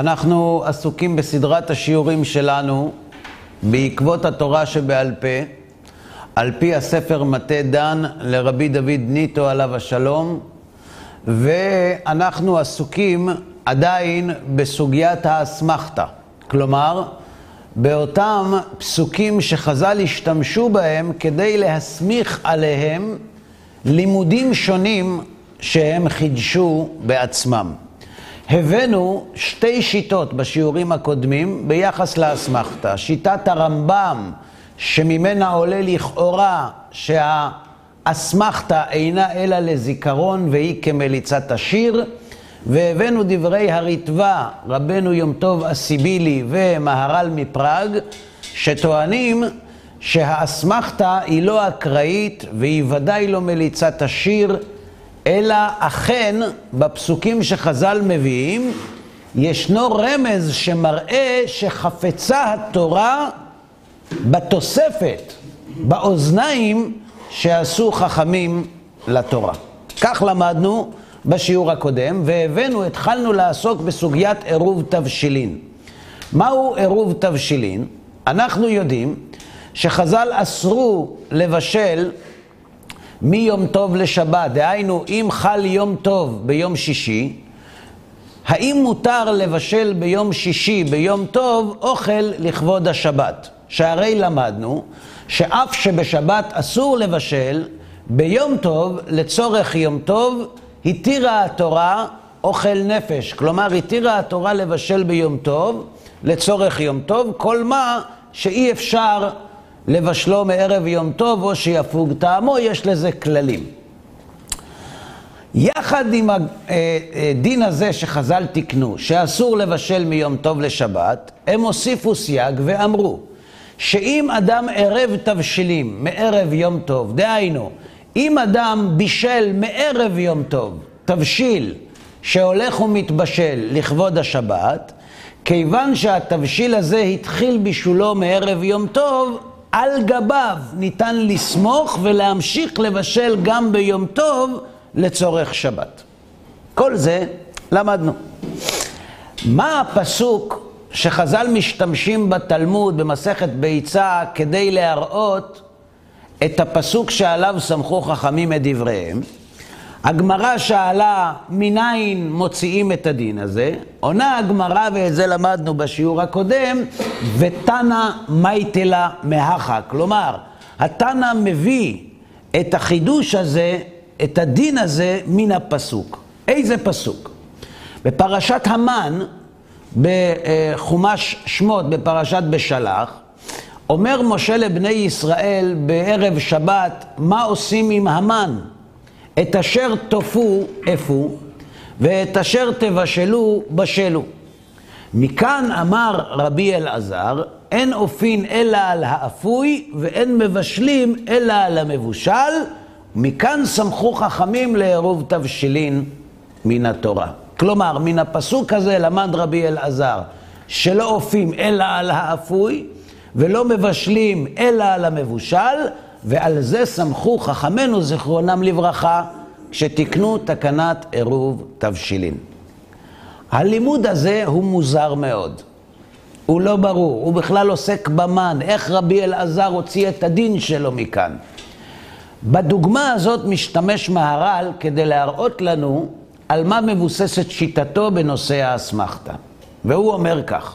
אנחנו עסוקים בסדרת השיעורים שלנו בעקבות התורה שבעל פה, על פי הספר מטה דן לרבי דוד ניטו עליו השלום, ואנחנו עסוקים עדיין בסוגיית האסמכתה. כלומר, באותם פסוקים שחז"ל השתמשו בהם כדי להסמיך עליהם לימודים שונים שהם חידשו בעצמם. הבאנו שתי שיטות בשיעורים הקודמים ביחס לאסמכתה. שיטת הרמב"ם, שממנה עולה לכאורה שהאסמכתה אינה אלא לזיכרון והיא כמליצת השיר, והבאנו דברי הריטב"א, רבנו יום טוב אסיבילי ומהר"ל מפראג, שטוענים שהאסמכתה היא לא אקראית והיא ודאי לא מליצת השיר, אלא אכן בפסוקים שחז"ל מביאים, ישנו רמז שמראה שחפצה התורה בתוספת, באוזניים שעשו חכמים לתורה. כך למדנו בשיעור הקודם, והבאנו, התחלנו לעסוק בסוגיית עירוב תבשילין. מהו עירוב תבשילין? אנחנו יודעים שחז"ל אסרו לבשל מיום טוב לשבת, דהיינו, אם חל יום טוב ביום שישי, האם מותר לבשל ביום שישי, ביום טוב, אוכל לכבוד השבת? שהרי למדנו שאף שבשבת אסור לבשל, ביום טוב, לצורך יום טוב, התירה התורה אוכל נפש. כלומר, התירה התורה לבשל ביום טוב, לצורך יום טוב, כל מה שאי אפשר לבשלו מערב יום טוב או שיפוג טעמו, יש לזה כללים. יחד עם הדין הזה שחז"ל תיקנו, שאסור לבשל מיום טוב לשבת, הם הוסיפו סייג ואמרו שאם אדם ערב תבשילים מערב יום טוב, דהיינו, אם אדם בישל מערב יום טוב תבשיל שהולך ומתבשל לכבוד השבת, כיוון שהתבשיל הזה התחיל בישולו מערב יום טוב, על גביו ניתן לסמוך ולהמשיך לבשל גם ביום טוב לצורך שבת. כל זה למדנו. מה הפסוק שחז"ל משתמשים בתלמוד במסכת ביצה כדי להראות את הפסוק שעליו סמכו חכמים את דבריהם? הגמרא שאלה מניין מוציאים את הדין הזה, עונה הגמרא, ואת זה למדנו בשיעור הקודם, ותנא מייטלה מהכה. כלומר, התנא מביא את החידוש הזה, את הדין הזה, מן הפסוק. איזה פסוק? בפרשת המן, בחומש שמות, בפרשת בשלח, אומר משה לבני ישראל בערב שבת, מה עושים עם המן? את אשר תופו אפו, ואת אשר תבשלו בשלו. מכאן אמר רבי אלעזר, אין אופין אלא על האפוי, ואין מבשלים אלא על המבושל, מכאן סמכו חכמים לעירוב תבשילין מן התורה. כלומר, מן הפסוק הזה למד רבי אלעזר, שלא אופים אלא על האפוי, ולא מבשלים אלא על המבושל, ועל זה סמכו חכמינו זיכרונם לברכה, כשתיקנו תקנת עירוב תבשילין. הלימוד הזה הוא מוזר מאוד. הוא לא ברור, הוא בכלל עוסק במן, איך רבי אלעזר הוציא את הדין שלו מכאן. בדוגמה הזאת משתמש מהר"ל כדי להראות לנו על מה מבוססת שיטתו בנושא האסמכתה. והוא אומר כך: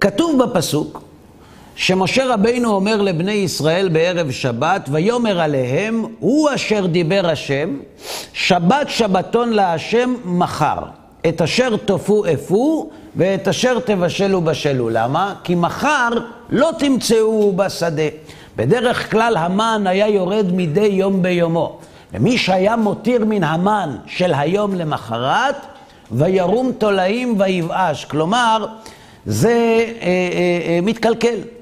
כתוב בפסוק, שמשה רבינו אומר לבני ישראל בערב שבת, ויאמר עליהם, הוא אשר דיבר השם, שבת שבתון להשם מחר. את אשר תופו אפו, ואת אשר תבשלו בשלו. למה? כי מחר לא תמצאו בשדה. בדרך כלל המן היה יורד מדי יום ביומו. ומי שהיה מותיר מן המן של היום למחרת, וירום תולעים ויבאש. כלומר, זה אה, אה, אה, מתקלקל.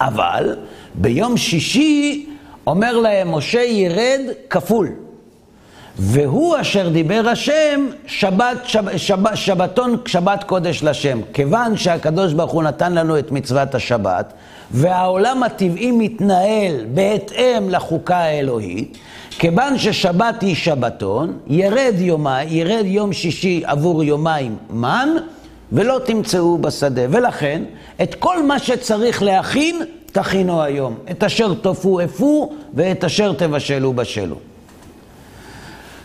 אבל ביום שישי אומר להם, משה ירד כפול. והוא אשר דיבר השם, שבת, שב, שב, שבתון, שבת קודש לשם. כיוון שהקדוש ברוך הוא נתן לנו את מצוות השבת, והעולם הטבעי מתנהל בהתאם לחוקה האלוהית, כיוון ששבת היא שבתון, ירד יומי, ירד יום שישי עבור יומיים מן, ולא תמצאו בשדה. ולכן, את כל מה שצריך להכין, תכינו היום. את אשר תופו אפו, ואת אשר תבשלו בשלו.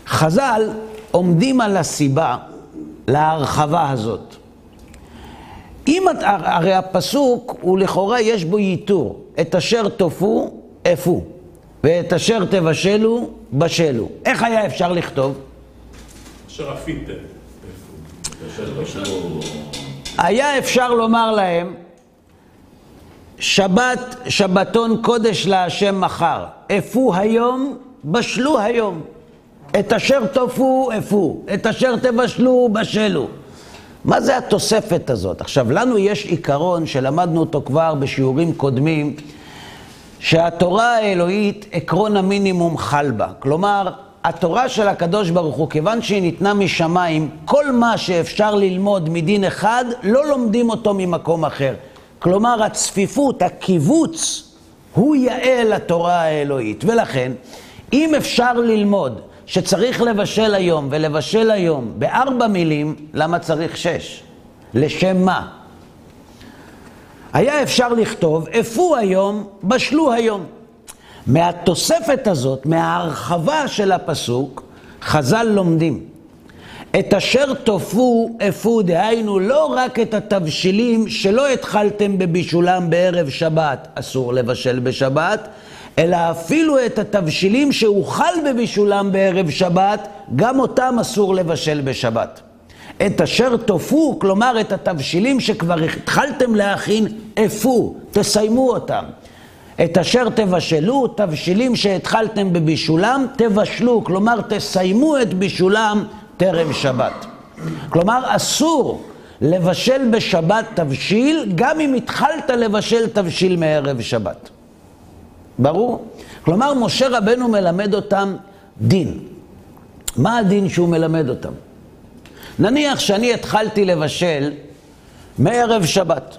חז"ל עומדים על הסיבה להרחבה הזאת. אם, הרי הפסוק הוא לכאורה יש בו ייתור, את אשר תופו, אפו, ואת אשר תבשלו, בשלו. איך היה אפשר לכתוב? אשר אפיתם. היה אפשר לומר להם, שבת, שבתון קודש להשם מחר, אפו היום, בשלו היום. את אשר תופו, אפו, את אשר תבשלו, בשלו. מה זה התוספת הזאת? עכשיו, לנו יש עיקרון שלמדנו אותו כבר בשיעורים קודמים, שהתורה האלוהית, עקרון המינימום חל בה. כלומר, התורה של הקדוש ברוך הוא, כיוון שהיא ניתנה משמיים, כל מה שאפשר ללמוד מדין אחד, לא לומדים אותו ממקום אחר. כלומר, הצפיפות, הקיבוץ, הוא יאה לתורה האלוהית. ולכן, אם אפשר ללמוד שצריך לבשל היום ולבשל היום בארבע מילים, למה צריך שש? לשם מה? היה אפשר לכתוב, אפו היום, בשלו היום. מהתוספת הזאת, מההרחבה של הפסוק, חז"ל לומדים. את אשר תופו אפו, דהיינו לא רק את התבשילים שלא התחלתם בבישולם בערב שבת, אסור לבשל בשבת, אלא אפילו את התבשילים שהוחל בבישולם בערב שבת, גם אותם אסור לבשל בשבת. את אשר תופו, כלומר את התבשילים שכבר התחלתם להכין, אפו, תסיימו אותם. את אשר תבשלו, תבשילים שהתחלתם בבישולם, תבשלו, כלומר תסיימו את בישולם טרם שבת. כלומר, אסור לבשל בשבת תבשיל, גם אם התחלת לבשל תבשיל מערב שבת. ברור? כלומר, משה רבנו מלמד אותם דין. מה הדין שהוא מלמד אותם? נניח שאני התחלתי לבשל מערב שבת.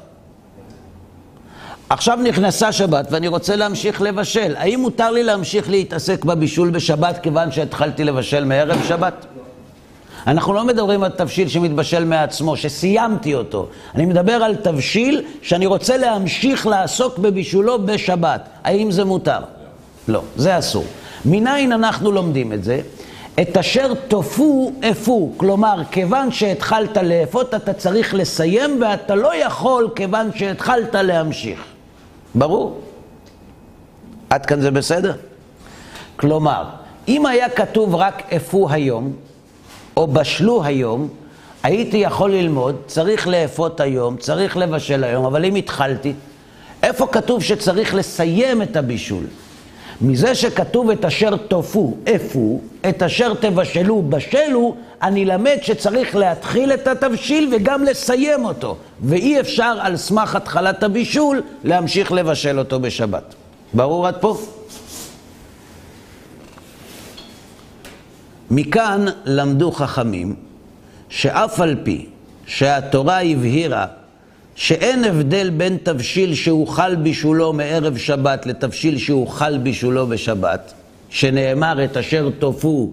עכשיו נכנסה שבת ואני רוצה להמשיך לבשל. האם מותר לי להמשיך להתעסק בבישול בשבת כיוון שהתחלתי לבשל מערב שבת? אנחנו לא מדברים על תבשיל שמתבשל מעצמו, שסיימתי אותו. אני מדבר על תבשיל שאני רוצה להמשיך לעסוק בבישולו בשבת. האם זה מותר? לא, זה אסור. מניין אנחנו לומדים את זה? את אשר תופו, אפו. כלומר, כיוון שהתחלת לאפות, אתה צריך לסיים, ואתה לא יכול כיוון שהתחלת להמשיך. ברור? עד כאן זה בסדר? כלומר, אם היה כתוב רק אפו היום, או בשלו היום, הייתי יכול ללמוד, צריך לאפות היום, צריך לבשל היום, אבל אם התחלתי, איפה כתוב שצריך לסיים את הבישול? מזה שכתוב את אשר תופו, אפו, את אשר תבשלו, בשלו, אני למד שצריך להתחיל את התבשיל וגם לסיים אותו. ואי אפשר על סמך התחלת הבישול להמשיך לבשל אותו בשבת. ברור עד פה? מכאן למדו חכמים שאף על פי שהתורה הבהירה שאין הבדל בין תבשיל שהוחל בישולו מערב שבת לתבשיל שהוחל בישולו בשבת, שנאמר את אשר תופו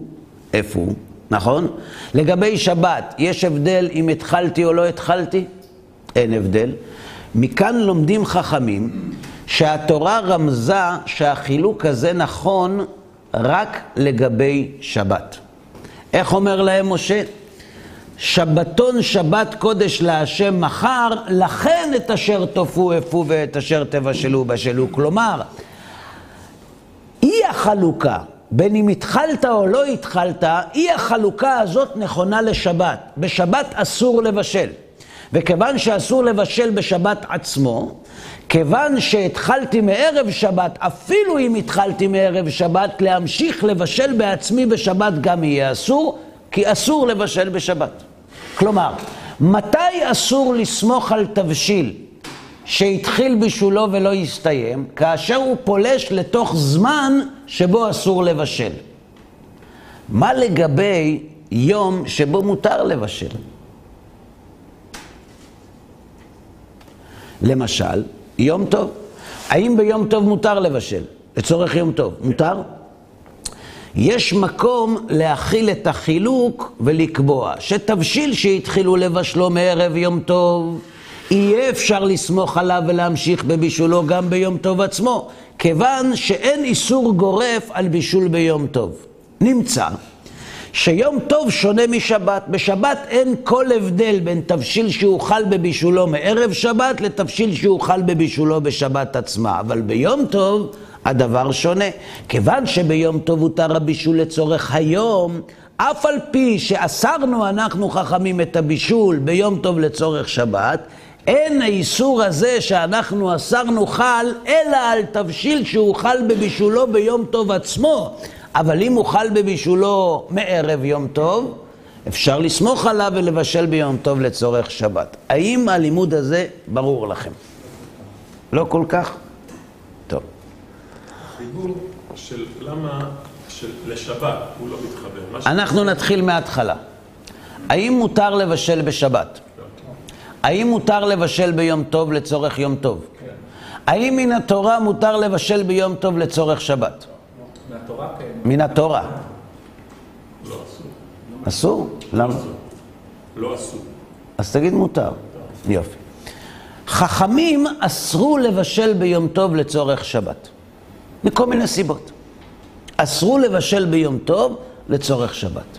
איפה נכון? לגבי שבת, יש הבדל אם התחלתי או לא התחלתי? אין הבדל. מכאן לומדים חכמים שהתורה רמזה שהחילוק הזה נכון רק לגבי שבת. איך אומר להם משה? שבתון שבת קודש להשם מחר, לכן את אשר תופו אפו ואת אשר תבשלו בשלו. כלומר, אי החלוקה, בין אם התחלת או לא התחלת, אי החלוקה הזאת נכונה לשבת. בשבת אסור לבשל. וכיוון שאסור לבשל בשבת עצמו, כיוון שהתחלתי מערב שבת, אפילו אם התחלתי מערב שבת, להמשיך לבשל בעצמי בשבת גם יהיה אסור, כי אסור לבשל בשבת. כלומר, מתי אסור לסמוך על תבשיל שהתחיל בישולו ולא הסתיים? כאשר הוא פולש לתוך זמן שבו אסור לבשל. מה לגבי יום שבו מותר לבשל? למשל, יום טוב. האם ביום טוב מותר לבשל? לצורך יום טוב. מותר? יש מקום להכיל את החילוק ולקבוע שתבשיל שהתחילו לבשלו מערב יום טוב, יהיה אפשר לסמוך עליו ולהמשיך בבישולו גם ביום טוב עצמו, כיוון שאין איסור גורף על בישול ביום טוב. נמצא שיום טוב שונה משבת. בשבת אין כל הבדל בין תבשיל שהוכל בבישולו מערב שבת לתבשיל שהוכל בבישולו בשבת עצמה. אבל ביום טוב הדבר שונה. כיוון שביום טוב הותר הבישול לצורך היום, אף על פי שאסרנו אנחנו חכמים את הבישול ביום טוב לצורך שבת, אין האיסור הזה שאנחנו אסרנו חל, אלא על תבשיל שהוחל בבישולו ביום טוב עצמו. אבל אם הוחל בבישולו מערב יום טוב, אפשר לסמוך עליו ולבשל ביום טוב לצורך שבת. האם הלימוד הזה ברור לכם? לא כל כך? החיבור של למה, של לשבת, הוא לא מתחבר. אנחנו נתחיל מההתחלה. האם מותר לבשל בשבת? האם מותר לבשל ביום טוב לצורך יום טוב? כן. האם מן התורה מותר לבשל ביום טוב לצורך שבת? מהתורה כן. מן התורה. לא אסור. אסור? למה? לא אסור. אז תגיד מותר. יופי. חכמים אסרו לבשל ביום טוב לצורך שבת. מכל מיני סיבות. אסרו לבשל ביום טוב לצורך שבת.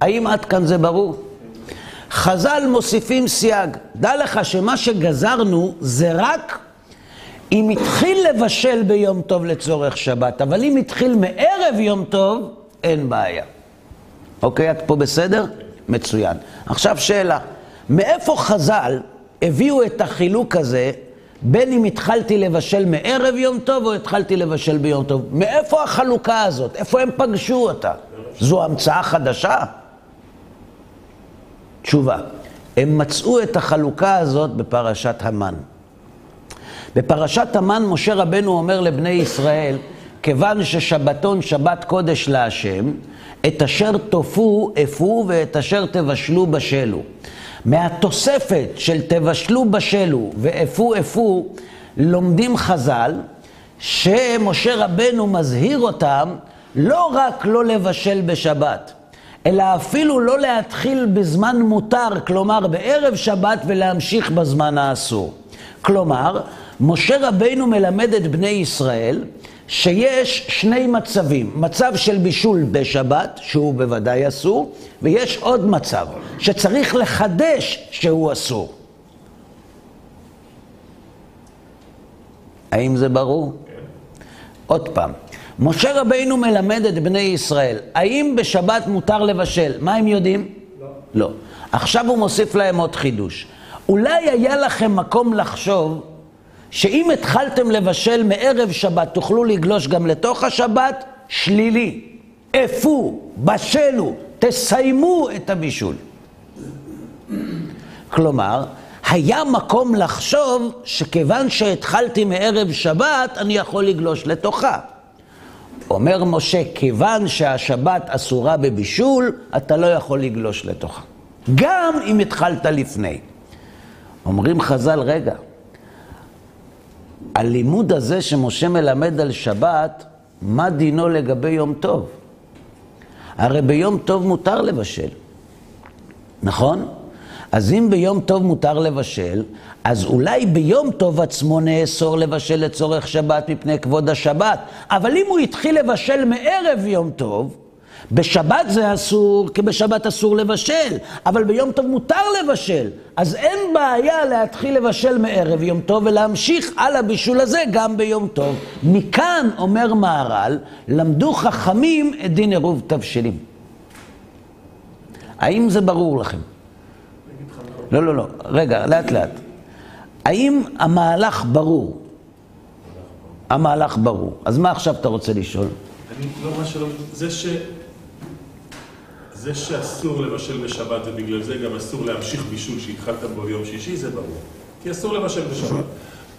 האם עד כאן זה ברור? חז"ל מוסיפים סייג. דע לך שמה שגזרנו זה רק אם התחיל לבשל ביום טוב לצורך שבת, אבל אם התחיל מערב יום טוב, אין בעיה. אוקיי, את פה בסדר? מצוין. עכשיו שאלה, מאיפה חז"ל הביאו את החילוק הזה בין אם התחלתי לבשל מערב יום טוב או התחלתי לבשל ביום טוב? מאיפה החלוקה הזאת? איפה הם פגשו אותה? זו המצאה חדשה? תשובה, הם מצאו את החלוקה הזאת בפרשת המן. בפרשת המן משה רבנו אומר לבני ישראל, כיוון ששבתון שבת קודש להשם, את אשר תופו אפו ואת אשר תבשלו בשלו. מהתוספת של תבשלו בשלו ואפו אפו, לומדים חז"ל, שמשה רבנו מזהיר אותם לא רק לא לבשל בשבת, אלא אפילו לא להתחיל בזמן מותר, כלומר בערב שבת ולהמשיך בזמן האסור. כלומר, משה רבינו מלמד את בני ישראל שיש שני מצבים, מצב של בישול בשבת, שהוא בוודאי אסור, ויש עוד מצב, שצריך לחדש שהוא אסור. האם זה ברור? כן. עוד פעם, משה רבינו מלמד את בני ישראל, האם בשבת מותר לבשל? מה הם יודעים? לא. לא. עכשיו הוא מוסיף להם עוד חידוש. אולי היה לכם מקום לחשוב שאם התחלתם לבשל מערב שבת, תוכלו לגלוש גם לתוך השבת? שלילי. אפו, בשלו, תסיימו את הבישול. כלומר, היה מקום לחשוב שכיוון שהתחלתי מערב שבת, אני יכול לגלוש לתוכה. אומר משה, כיוון שהשבת אסורה בבישול, אתה לא יכול לגלוש לתוכה. גם אם התחלת לפני. אומרים חז"ל, רגע, הלימוד הזה שמשה מלמד על שבת, מה דינו לגבי יום טוב? הרי ביום טוב מותר לבשל, נכון? אז אם ביום טוב מותר לבשל, אז אולי ביום טוב עצמו נאסור לבשל לצורך שבת מפני כבוד השבת. אבל אם הוא התחיל לבשל מערב יום טוב, בשבת זה אסור, כי בשבת אסור לבשל, אבל ביום טוב מותר לבשל. אז אין בעיה להתחיל לבשל מערב יום טוב ולהמשיך על הבישול הזה גם ביום טוב. מכאן, אומר מהר"ל, למדו חכמים את דין עירוב תבשילים. האם זה ברור לכם? לא, לא, לא. רגע, לאט לאט. האם המהלך ברור? המהלך ברור. אז מה עכשיו אתה רוצה לשאול? אני לא, מה שלא... זה ש... זה שאסור לבשל בשבת ובגלל זה גם אסור להמשיך בישול שהתחלת בו ביום שישי, זה ברור. כי אסור לבשל בשבת.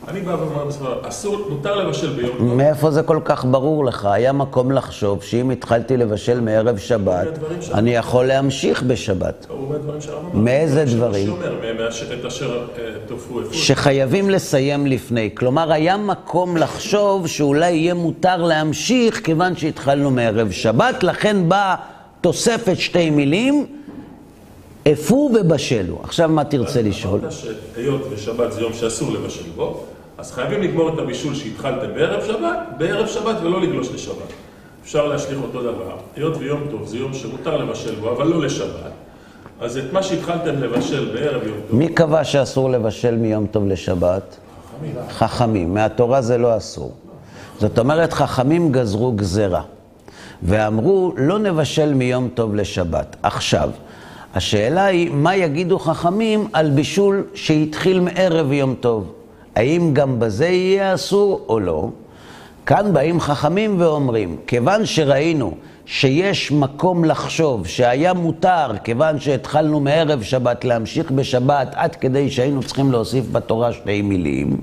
אני בא ואומר בסופו אסור, מותר לבשל ביום. מאיפה זה כל כך ברור לך? היה מקום לחשוב שאם התחלתי לבשל מערב שבת. אני יכול להמשיך בשבת. מאיזה דברים? אה. שחייבים לסיים לפני. כלומר, היה מקום לחשוב שאולי יהיה מותר להמשיך כיוון שהתחלנו מערב שבת, לכן באה תוספת שתי מילים, אפו ובשלו. עכשיו מה תרצה לשאול? אמרת שהיות ושבת זה יום שאסור לבשל בו, אז חייבים לגמור את הבישול שהתחלתם בערב שבת, בערב שבת ולא לגלוש לשבת. אפשר להשליך אותו דבר. היות ויום טוב זה יום שמותר לבשל בו, אבל לא לשבת, אז את מה שהתחלתם לבשל בערב יום טוב, מי קבע שאסור לבשל מיום טוב לשבת? חכמים. מהתורה זה לא אסור. זאת אומרת, חכמים גזרו גזרה, ואמרו, לא נבשל מיום טוב לשבת. עכשיו, השאלה היא, מה יגידו חכמים על בישול שהתחיל מערב יום טוב? האם גם בזה יהיה אסור או לא? כאן באים חכמים ואומרים, כיוון שראינו שיש מקום לחשוב שהיה מותר, כיוון שהתחלנו מערב שבת להמשיך בשבת עד כדי שהיינו צריכים להוסיף בתורה שתי מילים,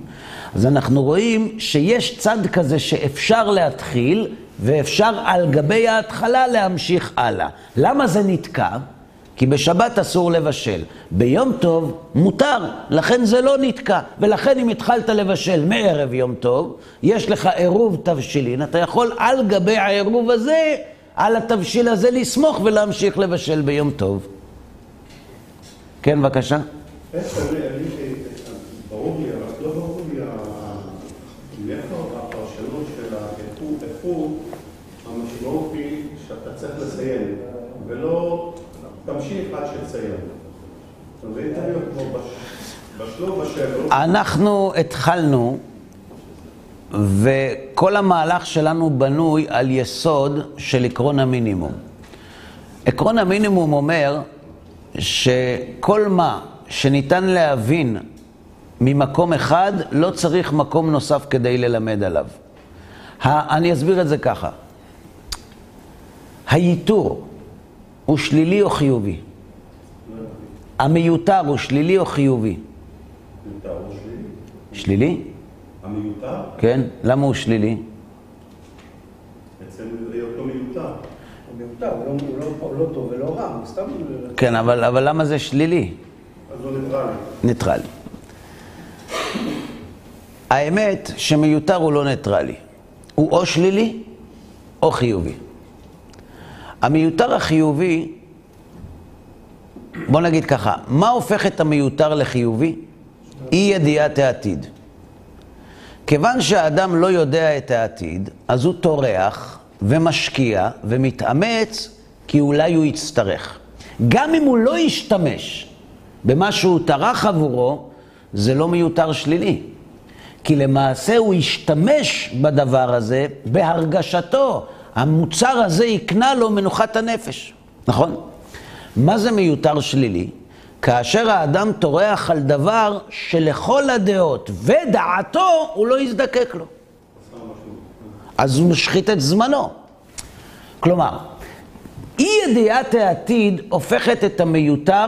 אז אנחנו רואים שיש צד כזה שאפשר להתחיל ואפשר על גבי ההתחלה להמשיך הלאה. למה זה נתקע? כי בשבת אסור לבשל. ביום טוב מותר, לכן זה לא נתקע. ולכן אם התחלת לבשל מערב יום טוב, יש לך עירוב תבשילין, אתה יכול על גבי העירוב הזה, על התבשיל הזה לסמוך ולהמשיך לבשל ביום טוב. כן, בבקשה. בעצם אני, אני, ברור לי, אבל לא ברור לי ה- מאיפה הפרשנות של האיכות, איכות, המשמעות היא שאתה צריך לסיים, ולא תמשיך עד שתסיים. אתה מבין? צריך להיות כמו בש- בשלו בשלו. אנחנו התחלנו, וכל המהלך שלנו בנוי על יסוד של עקרון המינימום. עקרון המינימום אומר שכל מה שניתן להבין ממקום אחד, לא צריך מקום נוסף כדי ללמד עליו. אני אסביר את זה ככה. הייתור הוא שלילי או חיובי? המיותר הוא שלילי או חיובי? מיותר או שלילי? שלילי? המיותר? כן. למה הוא שלילי? אצלנו היותו מיותר. הוא מיותר, הוא לא- הוא לא- הוא לא טוב ולא רע, הוא סתם... כן, אבל, אבל למה זה שלילי? אז הוא ניטרלי. ניטרלי. האמת שמיותר הוא לא ניטרלי. הוא או שלילי או חיובי. המיותר החיובי, בוא נגיד ככה, מה הופך את המיותר לחיובי? אי ידיעת העתיד. כיוון שהאדם לא יודע את העתיד, אז הוא טורח ומשקיע ומתאמץ כי אולי הוא יצטרך. גם אם הוא לא ישתמש במה שהוא טרח עבורו, זה לא מיותר שלילי. כי למעשה הוא ישתמש בדבר הזה בהרגשתו. המוצר הזה יקנה לו מנוחת הנפש, נכון? מה זה מיותר שלילי? כאשר האדם טורח על דבר שלכל הדעות ודעתו הוא לא יזדקק לו. אז הוא משחית את זמנו. כלומר, אי ידיעת העתיד הופכת את המיותר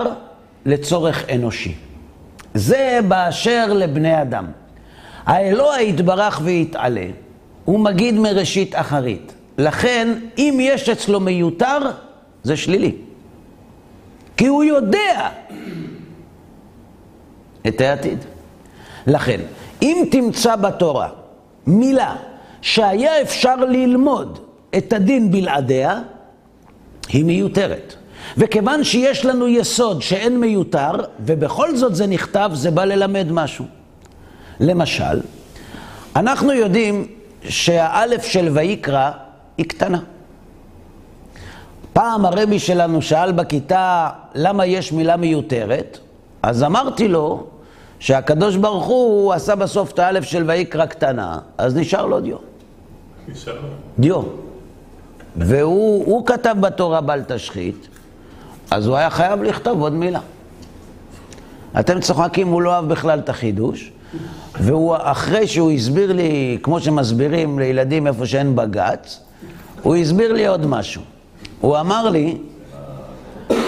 לצורך אנושי. זה באשר לבני אדם. האלוה יתברך ויתעלה, הוא מגיד מראשית אחרית. לכן, אם יש אצלו מיותר, זה שלילי. כי הוא יודע את העתיד. לכן, אם תמצא בתורה מילה שהיה אפשר ללמוד את הדין בלעדיה, היא מיותרת. וכיוון שיש לנו יסוד שאין מיותר, ובכל זאת זה נכתב, זה בא ללמד משהו. למשל, אנחנו יודעים שהאלף של ויקרא היא קטנה. פעם הרבי שלנו שאל בכיתה למה יש מילה מיותרת, אז אמרתי לו שהקדוש ברוך הוא עשה בסוף את האלף של ויקרא קטנה, אז נשאר לו דיו. נשאר. דיו. והוא הוא כתב בתורה בל תשחית, אז הוא היה חייב לכתוב עוד מילה. אתם צוחקים, הוא לא אהב בכלל את החידוש, והוא, אחרי שהוא הסביר לי, כמו שמסבירים לילדים איפה שאין בג"ץ, הוא הסביר לי עוד משהו. הוא אמר לי,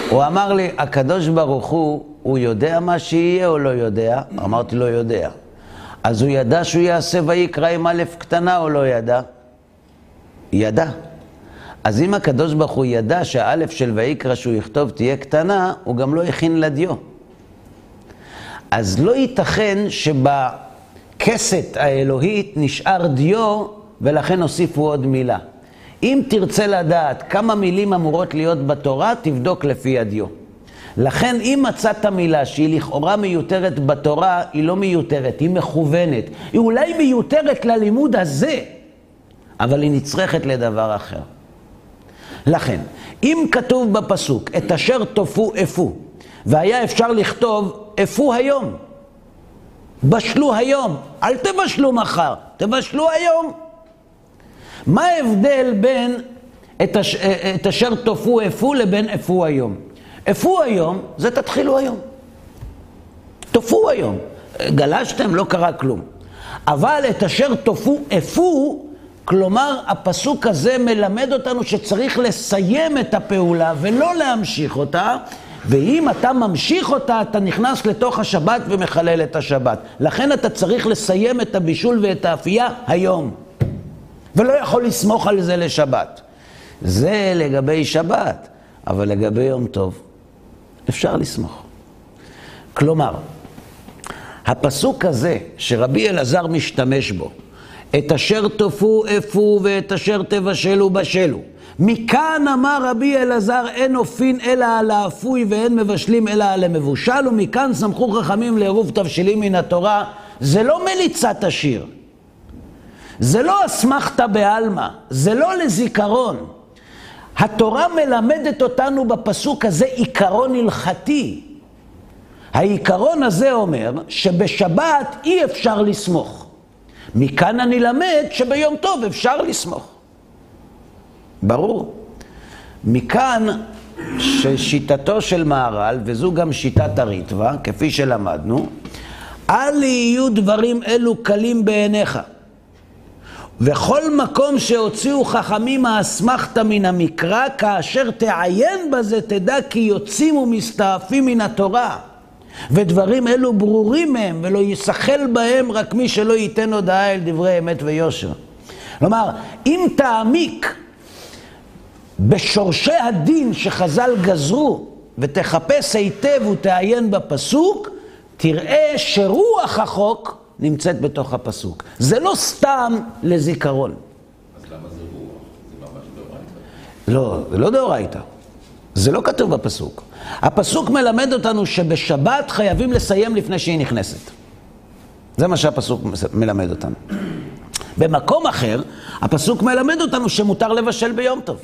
הוא אמר לי, הקדוש ברוך הוא, הוא יודע מה שיהיה או לא יודע? אמרתי לו, יודע. אז הוא ידע שהוא יעשה ויקרא עם א' קטנה או לא ידע? ידע. אז אם הקדוש ברוך הוא ידע שהאלף של ויקרא שהוא יכתוב תהיה קטנה, הוא גם לא הכין לדיו. אז לא ייתכן שבכסת האלוהית נשאר דיו ולכן הוסיפו עוד מילה. אם תרצה לדעת כמה מילים אמורות להיות בתורה, תבדוק לפי הדיו. לכן אם מצאת מילה שהיא לכאורה מיותרת בתורה, היא לא מיותרת, היא מכוונת. היא אולי מיותרת ללימוד הזה, אבל היא נצרכת לדבר אחר. לכן, אם כתוב בפסוק, את אשר תופו אפו, והיה אפשר לכתוב אפו היום, בשלו היום, אל תבשלו מחר, תבשלו היום. מה ההבדל בין את, אש, את אשר תופו אפו לבין אפו היום? אפו היום זה תתחילו היום. תופו היום. גלשתם, לא קרה כלום. אבל את אשר תופו אפו, כלומר, הפסוק הזה מלמד אותנו שצריך לסיים את הפעולה ולא להמשיך אותה, ואם אתה ממשיך אותה, אתה נכנס לתוך השבת ומחלל את השבת. לכן אתה צריך לסיים את הבישול ואת האפייה היום. ולא יכול לסמוך על זה לשבת. זה לגבי שבת, אבל לגבי יום טוב, אפשר לסמוך. כלומר, הפסוק הזה שרבי אלעזר משתמש בו, את אשר תופו אפו ואת אשר תבשלו בשלו. מכאן אמר רבי אלעזר, אין אופין אלא על האפוי ואין מבשלים אלא על המבושל, ומכאן סמכו חכמים לעירוב תבשילים מן התורה. זה לא מליצת השיר, זה לא אסמכתא בעלמא, זה לא לזיכרון. התורה מלמדת אותנו בפסוק הזה עיקרון הלכתי. העיקרון הזה אומר שבשבת אי אפשר לסמוך. מכאן אני למד שביום טוב אפשר לסמוך. ברור. מכאן ששיטתו של מהר"ל, וזו גם שיטת הריטב"א, כפי שלמדנו, אל יהיו דברים אלו קלים בעיניך. וכל מקום שהוציאו חכמים האסמכתא מן המקרא, כאשר תעיין בזה תדע כי יוצאים ומסתעפים מן התורה. ודברים אלו ברורים מהם, ולא יסחל בהם רק מי שלא ייתן הודעה אל דברי אמת ויושר. כלומר, אם תעמיק בשורשי הדין שחז"ל גזרו, ותחפש היטב ותעיין בפסוק, תראה שרוח החוק נמצאת בתוך הפסוק. זה לא סתם לזיכרון. אז למה זה רוח? זה ממש דאורייתא. לא, זה לא דאורייתא. זה לא כתוב בפסוק. הפסוק מלמד אותנו שבשבת חייבים לסיים לפני שהיא נכנסת. זה מה שהפסוק מלמד אותנו. במקום אחר, הפסוק מלמד אותנו שמותר לבשל ביום טוב.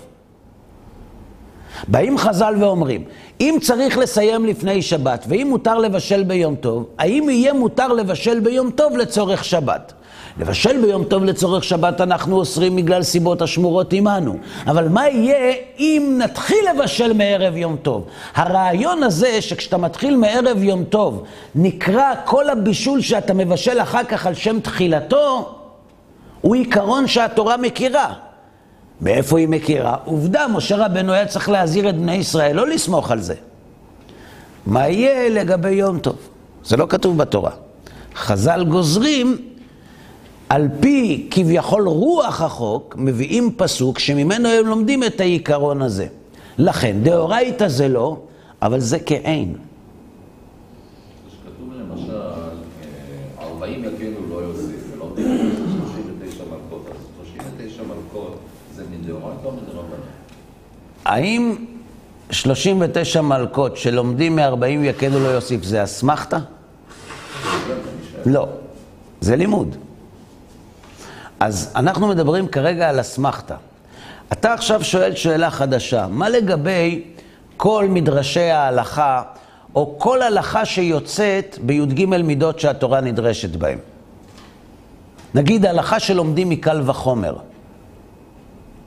באים חז"ל ואומרים, אם צריך לסיים לפני שבת, ואם מותר לבשל ביום טוב, האם יהיה מותר לבשל ביום טוב לצורך שבת? לבשל ביום טוב לצורך שבת אנחנו אוסרים בגלל סיבות השמורות עמנו. אבל מה יהיה אם נתחיל לבשל מערב יום טוב? הרעיון הזה שכשאתה מתחיל מערב יום טוב, נקרא כל הבישול שאתה מבשל אחר כך על שם תחילתו, הוא עיקרון שהתורה מכירה. מאיפה היא מכירה? עובדה, משה רבנו היה צריך להזהיר את בני ישראל, לא לסמוך על זה. מה יהיה לגבי יום טוב? זה לא כתוב בתורה. חז"ל גוזרים, על פי כביכול רוח החוק, מביאים פסוק שממנו הם לומדים את העיקרון הזה. לכן, דאורייתא זה לא, אבל זה כעין. כתוב למשל, אה, 40 יקנו לא יוסיף, ולא תקראו 39 מלכות. אז 39 מלכות זה מדאורייתא או מדרבנן? האם 39 מלכות שלומדים מ-40 יקנו לא יוסיף, זה אסמכתא? לא, זה לימוד. אז אנחנו מדברים כרגע על אסמכתא. אתה עכשיו שואל שאלה חדשה, מה לגבי כל מדרשי ההלכה, או כל הלכה שיוצאת בי"ג מידות שהתורה נדרשת בהן? נגיד הלכה שלומדים מקל וחומר.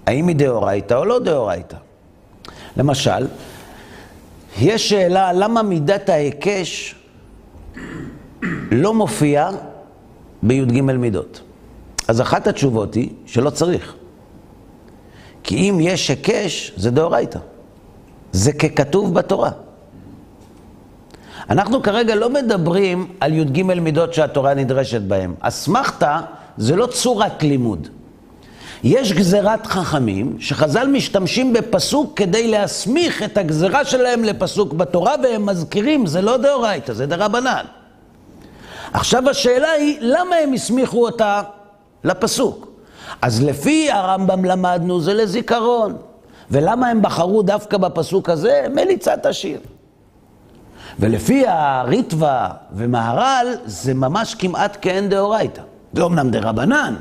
האם היא דאורייתא או לא דאורייתא? למשל, יש שאלה למה מידת ההיקש לא מופיעה בי"ג מידות. אז אחת התשובות היא שלא צריך. כי אם יש היקש, זה דאורייתא. זה ככתוב בתורה. אנחנו כרגע לא מדברים על י"ג מידות שהתורה נדרשת בהן. אסמכתה זה לא צורת לימוד. יש גזירת חכמים שחז"ל משתמשים בפסוק כדי להסמיך את הגזירה שלהם לפסוק בתורה, והם מזכירים, זה לא דאורייתא, זה דרבנן. עכשיו השאלה היא, למה הם הסמיכו אותה לפסוק? אז לפי הרמב"ם למדנו, זה לזיכרון. ולמה הם בחרו דווקא בפסוק הזה? מליצת השיר. ולפי הריטווה ומהר"ל, זה ממש כמעט כאין דאורייתא. זה אומנם דרבנן,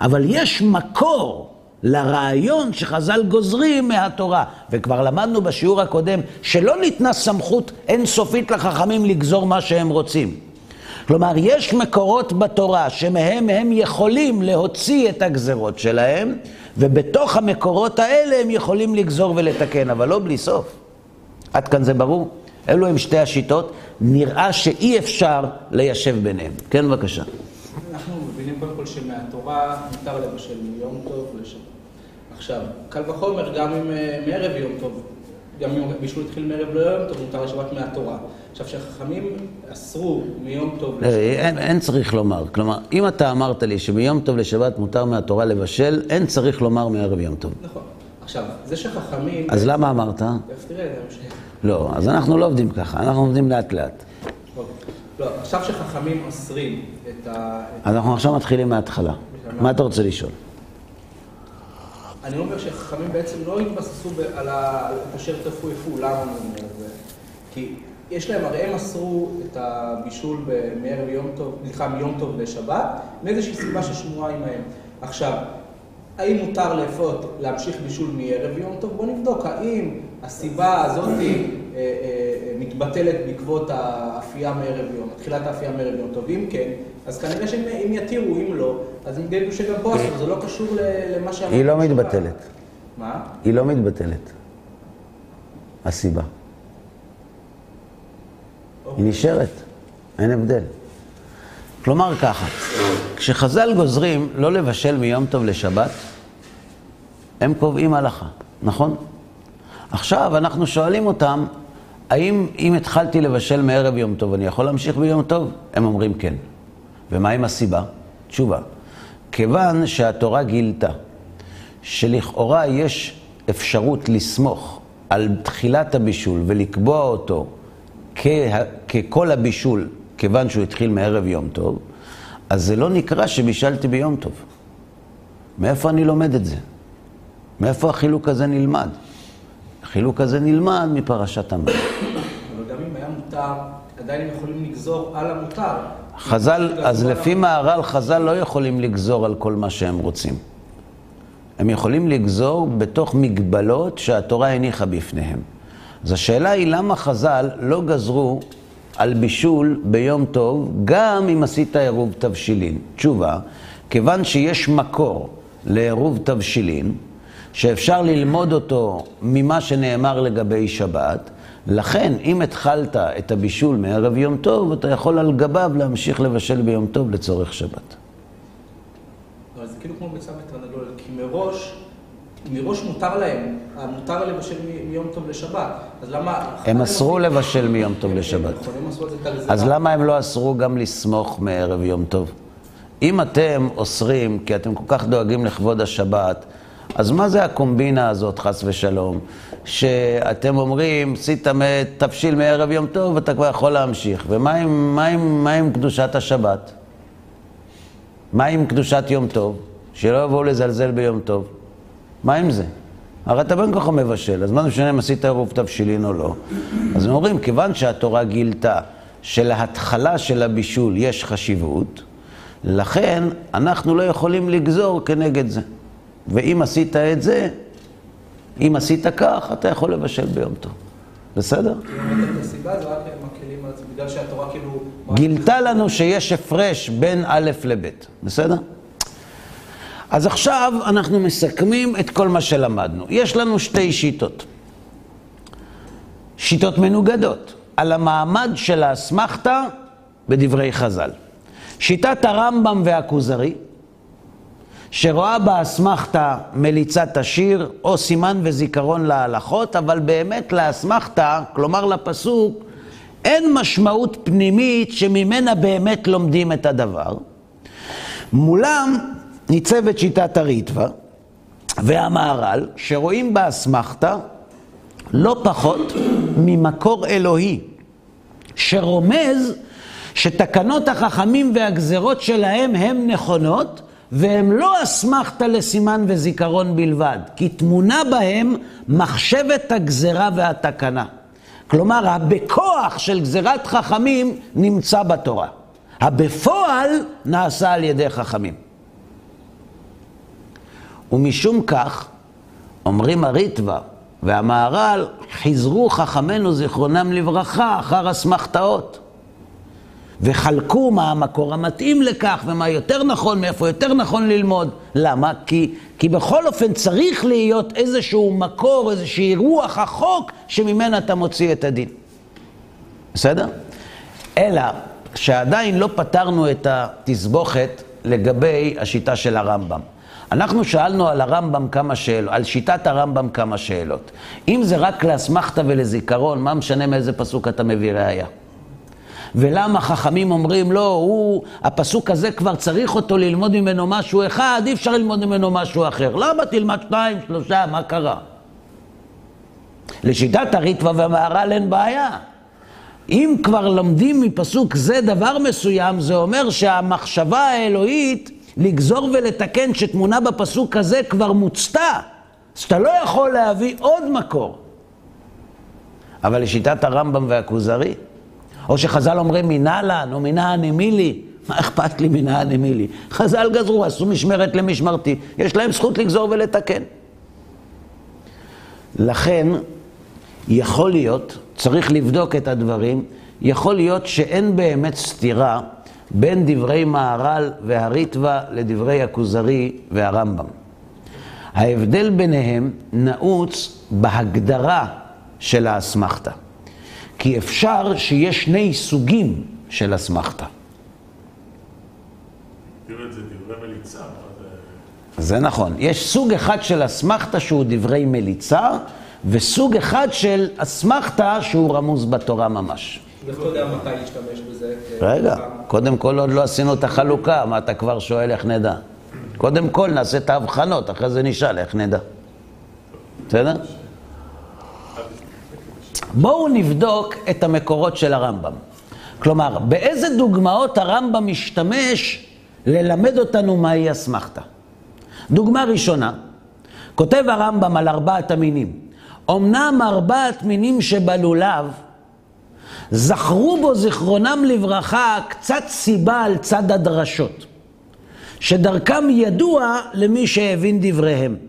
אבל יש מקור לרעיון שחז"ל גוזרים מהתורה. וכבר למדנו בשיעור הקודם שלא ניתנה סמכות אינסופית לחכמים לגזור מה שהם רוצים. כלומר, יש מקורות בתורה שמהם הם יכולים להוציא את הגזרות שלהם, ובתוך המקורות האלה הם יכולים לגזור ולתקן, אבל לא בלי סוף. עד כאן זה ברור? אלו הם שתי השיטות, נראה שאי אפשר ליישב ביניהם. כן, בבקשה. אנחנו קודם כל שמהתורה מותר לבשל מיום טוב לשבת. עכשיו, קל וחומר גם אם אה, מערב יום טוב, גם אם בישול התחיל מערב לא יום טוב, מותר לשבת מהתורה. עכשיו, כשהחכמים אסרו מיום טוב אה, לשבת... אין, אין צריך לומר. כלומר, אם אתה אמרת לי שמיום טוב לשבת מותר מהתורה לבשל, אין צריך לומר מערב יום טוב. נכון. עכשיו, זה שחכמים... אז למה אמרת? תראה. לא, אז אנחנו לא עובדים ככה, אנחנו עובדים לאט לאט. לא, עכשיו שחכמים אוסרים את ה... אז אנחנו עכשיו מתחילים מההתחלה. מה אתה רוצה לשאול? אני אומר שחכמים בעצם לא התבססו על אשר תפו יפו, למה אני אומר את זה? כי יש להם, הרי הם אסרו את הבישול מערב יום טוב, סליחה, מיום טוב לשבת, מאיזושהי סיבה ששמורה עמהם. עכשיו, האם מותר לאפות, להמשיך בישול מערב יום טוב? בואו נבדוק, האם הסיבה הזאת אה, אה, מתבטלת בעקבות האפייה מערב יום, תחילת האפייה מערב יום טוב? אם כן, אז כנראה שאם אם יתירו, אם לא, אז הם יגידו שגם פה אסור, זה לא קשור למה שאמרנו. היא לא. מתבטלת. מה? היא לא מתבטלת. הסיבה. היא נשארת, אין הבדל. כלומר ככה, כשחז"ל גוזרים לא לבשל מיום טוב לשבת, הם קובעים הלכה, נכון? עכשיו אנחנו שואלים אותם, האם אם התחלתי לבשל מערב יום טוב, אני יכול להמשיך ביום טוב? הם אומרים כן. ומה עם הסיבה? תשובה. כיוון שהתורה גילתה שלכאורה יש אפשרות לסמוך על תחילת הבישול ולקבוע אותו כה- ככל הבישול, כיוון שהוא התחיל מערב יום טוב, אז זה לא נקרא שבישלתי ביום טוב. מאיפה אני לומד את זה? מאיפה החילוק הזה נלמד? החילוק הזה נלמד מפרשת המים. אבל גם אם היה מותר, עדיין הם יכולים לגזור על המותר. חז"ל, אז לפי מהר"ל, חז"ל לא יכולים לגזור על כל מה שהם רוצים. הם יכולים לגזור בתוך מגבלות שהתורה הניחה בפניהם. אז השאלה היא למה חז"ל לא גזרו על בישול ביום טוב, גם אם עשית עירוב תבשילין. תשובה, כיוון שיש מקור לעירוב תבשילין, שאפשר ללמוד אותו ממה שנאמר לגבי שבת, לכן אם התחלת את הבישול מערב יום טוב, אתה יכול על גביו להמשיך לבשל ביום טוב לצורך שבת. אבל זה כאילו כמו ביצה ותרנגולת, כי מראש, מראש מותר להם, מותר לבשל מיום טוב לשבת. אז למה... הם אסרו לבשל מיום טוב לשבת. אז למה הם לא אסרו גם לסמוך מערב יום טוב? אם אתם אוסרים, כי אתם כל כך דואגים לכבוד השבת, אז מה זה הקומבינה הזאת, חס ושלום? שאתם אומרים, עשית תבשיל מערב יום טוב, אתה כבר יכול להמשיך. ומה עם, מה עם, מה עם קדושת השבת? מה עם קדושת יום טוב? שלא יבואו לזלזל ביום טוב. מה עם זה? הרי אתה בין ככה מבשל, אז מה זה משנה אם עשית עירוב תבשילין או לא? אז הם אומרים, כיוון שהתורה גילתה שלהתחלה של הבישול יש חשיבות, לכן אנחנו לא יכולים לגזור כנגד זה. ואם עשית את זה, אם עשית כך, אתה יכול לבשל ביום טוב. בסדר? גילתה לנו שיש הפרש בין א' לב', בסדר? אז עכשיו אנחנו מסכמים את כל מה שלמדנו. יש לנו שתי שיטות. שיטות מנוגדות על המעמד של האסמכתה בדברי חז"ל. שיטת הרמב"ם והכוזרי, שרואה באסמכתה מליצת השיר או סימן וזיכרון להלכות, אבל באמת לאסמכתה, כלומר לפסוק, אין משמעות פנימית שממנה באמת לומדים את הדבר. מולם ניצבת שיטת הריטב"א והמהר"ל, שרואים באסמכתא לא פחות ממקור אלוהי, שרומז שתקנות החכמים והגזרות שלהם הן נכונות, והם לא אסמכתא לסימן וזיכרון בלבד, כי טמונה בהם מחשבת הגזרה והתקנה. כלומר, הבכוח של גזירת חכמים נמצא בתורה. הבפועל נעשה על ידי חכמים. ומשום כך, אומרים הריטב"א והמהר"ל, חיזרו חכמינו זיכרונם לברכה אחר אסמכתאות. וחלקו מה המקור המתאים לכך ומה יותר נכון, מאיפה יותר נכון ללמוד. למה? כי, כי בכל אופן צריך להיות איזשהו מקור, איזושהי רוח החוק שממנה אתה מוציא את הדין. בסדר? אלא שעדיין לא פתרנו את התסבוכת לגבי השיטה של הרמב"ם. אנחנו שאלנו על הרמב"ם כמה שאלות, על שיטת הרמב"ם כמה שאלות. אם זה רק לאסמכתא ולזיכרון, מה משנה מאיזה פסוק אתה מביא ראייה? ולמה חכמים אומרים, לא, הוא, הפסוק הזה כבר צריך אותו ללמוד ממנו משהו אחד, אי אפשר ללמוד ממנו משהו אחר. למה תלמד שניים, שלושה, מה קרה? לשיטת הריטב"א והמהר"ל אין בעיה. אם כבר לומדים מפסוק זה דבר מסוים, זה אומר שהמחשבה האלוהית לגזור ולתקן שתמונה בפסוק הזה כבר מוצתה. אז אתה לא יכול להביא עוד מקור. אבל לשיטת הרמב"ם והכוזרי, או שחז"ל אומרים מנהלן או מנהן אמילי, מה אכפת לי מנהן אמילי? חז"ל גזרו, עשו משמרת למשמרתי, יש להם זכות לגזור ולתקן. לכן, יכול להיות, צריך לבדוק את הדברים, יכול להיות שאין באמת סתירה בין דברי מהר"ל והריטב"א לדברי הכוזרי והרמב"ם. ההבדל ביניהם נעוץ בהגדרה של האסמכתא. כי אפשר שיש שני סוגים של את זה נכון. יש סוג אחד של אסמכתא שהוא דברי מליצה, וסוג אחד של אסמכתא שהוא רמוז בתורה ממש. איך אתה יודע מתי להשתמש בזה? רגע, קודם כל עוד לא עשינו את החלוקה, מה אתה כבר שואל איך נדע? קודם כל נעשה את ההבחנות, אחרי זה נשאל איך נדע. בסדר? בואו נבדוק את המקורות של הרמב"ם. כלומר, באיזה דוגמאות הרמב"ם משתמש ללמד אותנו מהי אסמכתא? דוגמה ראשונה, כותב הרמב"ם על ארבעת המינים. אמנם ארבעת מינים שבלולב, זכרו בו זיכרונם לברכה קצת סיבה על צד הדרשות, שדרכם ידוע למי שהבין דבריהם.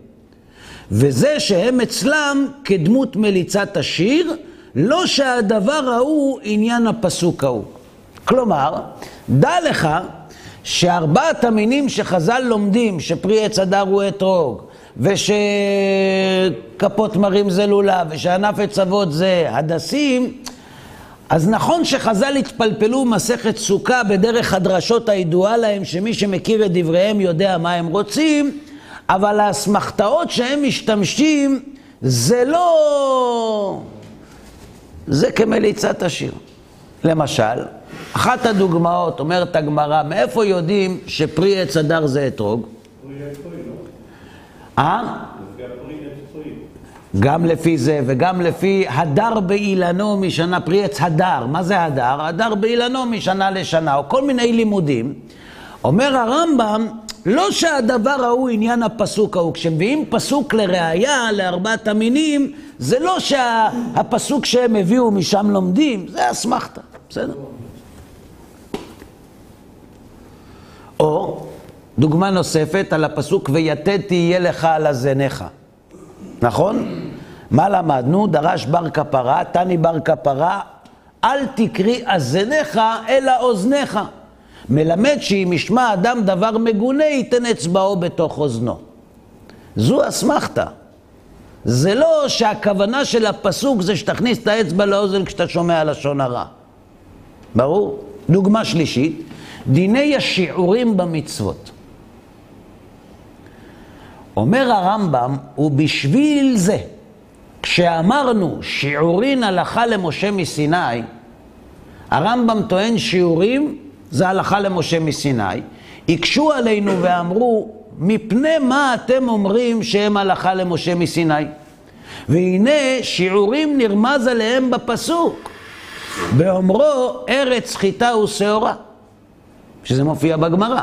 וזה שהם אצלם כדמות מליצת השיר, לא שהדבר ההוא עניין הפסוק ההוא. כלומר, דע לך שארבעת המינים שחז"ל לומדים, שפרי עץ הדר הוא אתרוג, ושכפות מרים זה לולב, ושענף עץ אבות זה הדסים, אז נכון שחז"ל התפלפלו מסכת סוכה בדרך הדרשות הידועה להם, שמי שמכיר את דבריהם יודע מה הם רוצים, אבל האסמכתאות שהם משתמשים זה לא... זה כמליצת השיר. למשל, אחת הדוגמאות, אומרת הגמרא, מאיפה יודעים שפרי עץ הדר זה אתרוג? אה? גם לפי זה וגם לפי הדר באילנו משנה, פרי עץ הדר. מה זה הדר? הדר באילנו משנה לשנה, או כל מיני לימודים. אומר הרמב"ם, לא שהדבר ההוא עניין הפסוק ההוא. כשמביאים פסוק לראייה לארבעת המינים, זה לא שהפסוק שהם הביאו משם לומדים, זה אסמכתא, בסדר? או דוגמה נוספת על הפסוק ויתד תהיה לך על הזניך. נכון? מה למדנו? דרש בר כפרה, תני בר כפרה, אל תקרי אזניך אלא אוזניך. מלמד שאם ישמע אדם דבר מגונה, ייתן אצבעו בתוך אוזנו. זו אסמכתא. זה לא שהכוונה של הפסוק זה שתכניס את האצבע לאוזן כשאתה שומע לשון הרע. ברור? דוגמה שלישית, דיני השיעורים במצוות. אומר הרמב"ם, ובשביל זה, כשאמרנו שיעורין הלכה למשה מסיני, הרמב"ם טוען שיעורים זה הלכה למשה מסיני. הקשו עלינו ואמרו, מפני מה אתם אומרים שהם הלכה למשה מסיני? והנה שיעורים נרמז עליהם בפסוק, באומרו ארץ חיטה ושעורה, שזה מופיע בגמרא.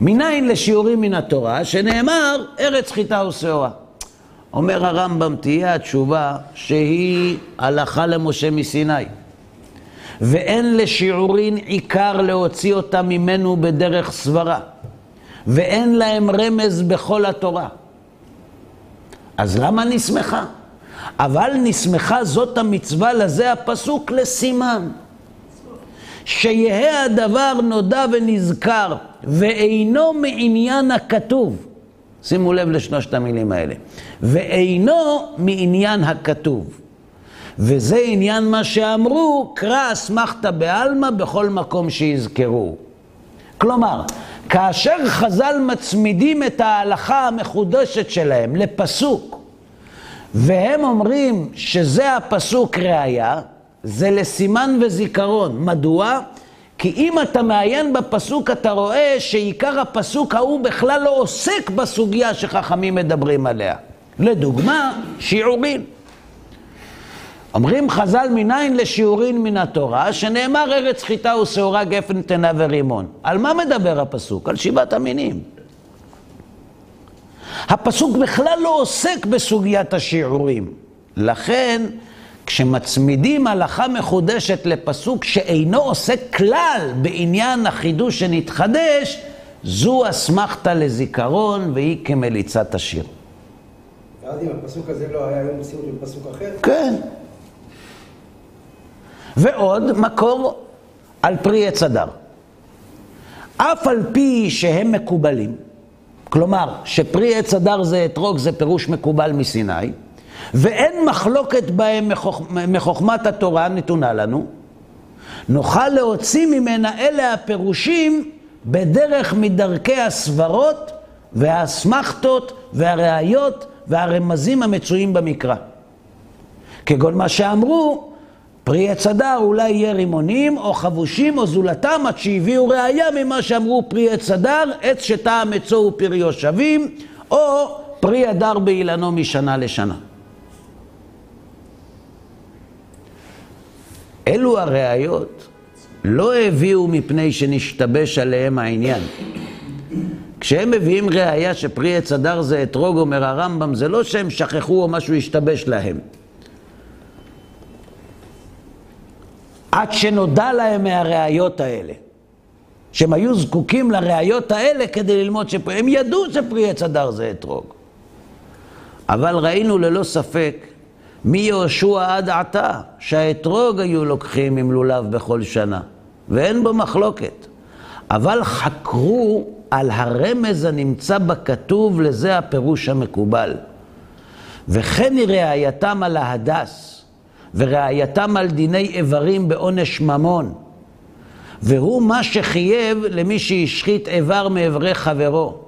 מניין לשיעורים מן התורה, שנאמר ארץ חיטה ושעורה. אומר הרמב"ם, תהיה התשובה שהיא הלכה למשה מסיני. ואין לשיעורין עיקר להוציא אותה ממנו בדרך סברה, ואין להם רמז בכל התורה. אז למה נסמכה? אבל נסמכה זאת המצווה לזה הפסוק לסימן. שיהא הדבר נודע ונזכר, ואינו מעניין הכתוב. שימו לב לשלושת המילים האלה. ואינו מעניין הכתוב. וזה עניין מה שאמרו, קרא אסמכתא בעלמא בכל מקום שיזכרו. כלומר, כאשר חז"ל מצמידים את ההלכה המחודשת שלהם לפסוק, והם אומרים שזה הפסוק ראייה, זה לסימן וזיכרון. מדוע? כי אם אתה מעיין בפסוק, אתה רואה שעיקר הפסוק ההוא בכלל לא עוסק בסוגיה שחכמים מדברים עליה. לדוגמה, שיעורין. אומרים חז"ל מניין לשיעורין מן התורה, שנאמר ארץ חיטה ושעורה גפן תנה ורימון. על מה מדבר הפסוק? על שבעת המינים. הפסוק בכלל לא עוסק בסוגיית השיעורים. לכן, כשמצמידים הלכה מחודשת לפסוק שאינו עוסק כלל בעניין החידוש שנתחדש, זו אסמכתה לזיכרון והיא כמליצת השיר. ואז אם הפסוק הזה לא היה, היום עושים אותו בפסוק אחר? כן. ועוד מקור על פרי עץ אדר. אף על פי שהם מקובלים, כלומר, שפרי עץ אדר זה אתרוג, זה פירוש מקובל מסיני, ואין מחלוקת בהם מחוכ... מחוכמת התורה נתונה לנו, נוכל להוציא ממנה אלה הפירושים בדרך מדרכי הסברות והאסמכתות והראיות והרמזים המצויים במקרא. כגון מה שאמרו, פרי עץ הדר אולי יהיה רימונים או חבושים או זולתם עד שהביאו ראייה ממה שאמרו פרי עץ הדר, עץ שטעם עצו ופריו שווים, או פרי הדר באילנו משנה לשנה. אלו הראיות לא הביאו מפני שנשתבש עליהם העניין. כשהם מביאים ראייה שפרי עץ הדר זה אתרוג, אומר הרמב"ם, זה לא שהם שכחו או משהו השתבש להם. עד שנודע להם מהראיות האלה. שהם היו זקוקים לראיות האלה כדי ללמוד שפרי... הם ידעו שפרי עץ הדר זה אתרוג. אבל ראינו ללא ספק מיהושע עד עתה, שהאתרוג היו לוקחים עם לולב בכל שנה, ואין בו מחלוקת. אבל חקרו על הרמז הנמצא בכתוב, לזה הפירוש המקובל. וכן היא ראייתם על ההדס, וראייתם על דיני איברים בעונש ממון. והוא מה שחייב למי שהשחית איבר מאיברי חברו.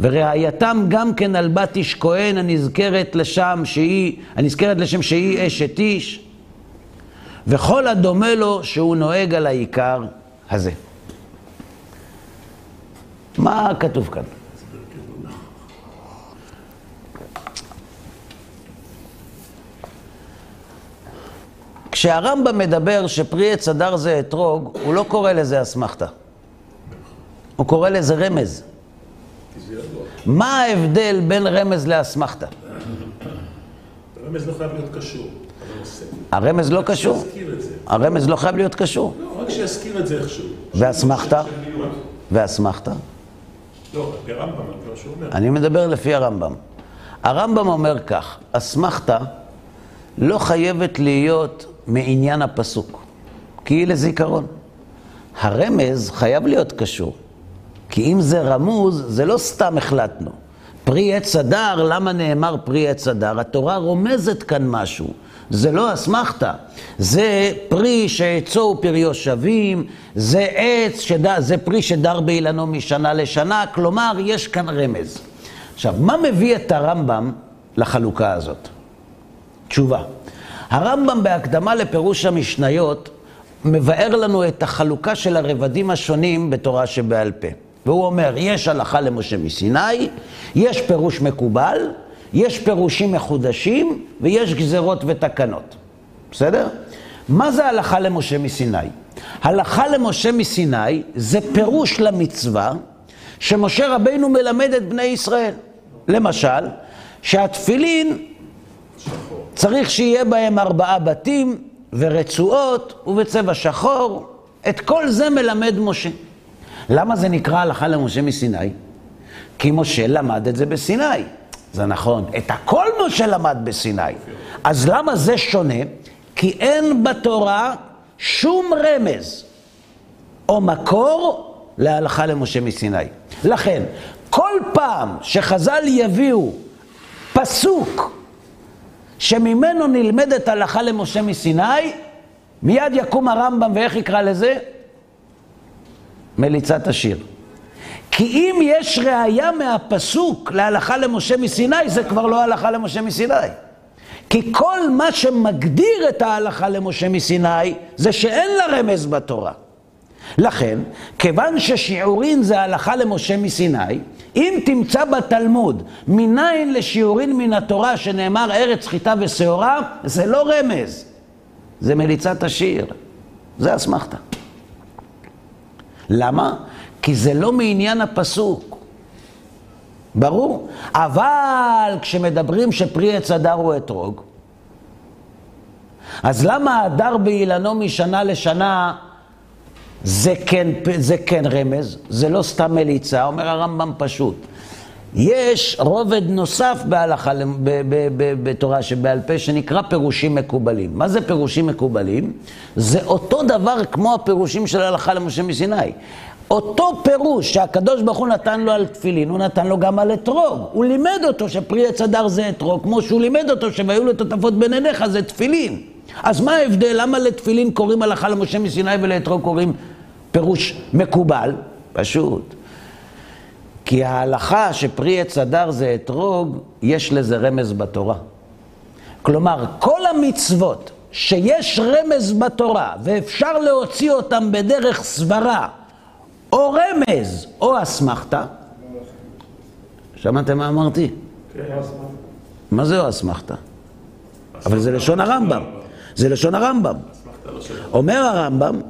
וראייתם גם כן על בת איש כהן הנזכרת לשם שהיא, הנזכרת לשם שהיא אשת איש, וכל הדומה לו שהוא נוהג על העיקר הזה. מה כתוב כאן? כשהרמב"ם מדבר שפרי עץ אדר זה אתרוג, הוא לא קורא לזה אסמכתה. הוא קורא לזה רמז. מה ההבדל בין רמז לאסמכתה? הרמז לא חייב להיות קשור. הרמז לא קשור. הרמז לא חייב להיות קשור. לא, רק שיזכיר את זה איכשהו. ואסמכתה? ואסמכתה? לא, על פי הרמב"ם, על פי מה שהוא אומר. אני מדבר לפי הרמב"ם. הרמב"ם אומר כך, אסמכתה לא חייבת להיות מעניין הפסוק, כי היא לזיכרון. הרמז חייב להיות קשור, כי אם זה רמוז, זה לא סתם החלטנו. פרי עץ הדר, למה נאמר פרי עץ הדר? התורה רומזת כאן משהו. זה לא אסמכתה, זה פרי שעצו ופריו שווים, זה עץ, שד... זה פרי שדר באילנו משנה לשנה, כלומר, יש כאן רמז. עכשיו, מה מביא את הרמב"ם לחלוקה הזאת? תשובה. הרמב"ם בהקדמה לפירוש המשניות מבאר לנו את החלוקה של הרבדים השונים בתורה שבעל פה. והוא אומר, יש הלכה למשה מסיני, יש פירוש מקובל, יש פירושים מחודשים ויש גזרות ותקנות. בסדר? מה זה הלכה למשה מסיני? הלכה למשה מסיני זה פירוש למצווה שמשה רבינו מלמד את בני ישראל. למשל, שהתפילין צריך שיהיה בהם ארבעה בתים ורצועות ובצבע שחור. את כל זה מלמד משה. למה זה נקרא הלכה למשה מסיני? כי משה למד את זה בסיני. זה נכון. את הכל משה למד בסיני. אז למה זה שונה? כי אין בתורה שום רמז או מקור להלכה למשה מסיני. לכן, כל פעם שחז"ל יביאו פסוק שממנו נלמדת הלכה למשה מסיני, מיד יקום הרמב"ם ואיך יקרא לזה? מליצת השיר. כי אם יש ראייה מהפסוק להלכה למשה מסיני, זה כבר לא הלכה למשה מסיני. כי כל מה שמגדיר את ההלכה למשה מסיני, זה שאין לה רמז בתורה. לכן, כיוון ששיעורין זה הלכה למשה מסיני, אם תמצא בתלמוד מניין לשיעורין מן התורה שנאמר ארץ חיטה ושעורה, זה לא רמז, זה מליצת השיר, זה אסמכתה. למה? כי זה לא מעניין הפסוק. ברור. אבל כשמדברים שפרי עץ הדר הוא אתרוג, אז למה הדר באילנו משנה לשנה זה כן, זה כן רמז? זה לא סתם מליצה, אומר הרמב"ם פשוט. יש רובד נוסף בהלכה, ב, ב, ב, בתורה שבעל פה, שנקרא פירושים מקובלים. מה זה פירושים מקובלים? זה אותו דבר כמו הפירושים של ההלכה למשה מסיני. אותו פירוש שהקדוש ברוך הוא נתן לו על תפילין, הוא נתן לו גם על אתרוג. הוא לימד אותו שפרי עץ אדר זה אתרוג, כמו שהוא לימד אותו שהיו לו תותפות בין עיניך זה תפילין. אז מה ההבדל? למה לתפילין קוראים הלכה למשה מסיני ולאתרוג קוראים פירוש מקובל? פשוט. כי ההלכה שפרי עץ אדר זה אתרוג, יש לזה רמז בתורה. כלומר, כל המצוות שיש רמז בתורה ואפשר להוציא אותם בדרך סברה או רמז או אסמכתה, שמעתם מה אמרתי? מה זה או אסמכתה? אבל זה לשון הרמב"ם. זה לשון הרמב"ם. אומר הרמב"ם,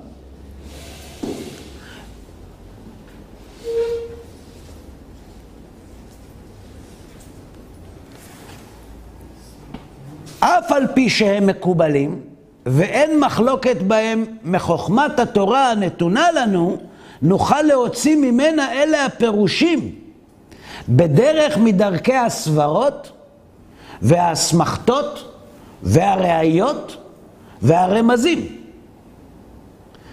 אף על פי שהם מקובלים, ואין מחלוקת בהם מחוכמת התורה הנתונה לנו, נוכל להוציא ממנה אלה הפירושים בדרך מדרכי הסברות והאסמכתות והראיות והרמזים.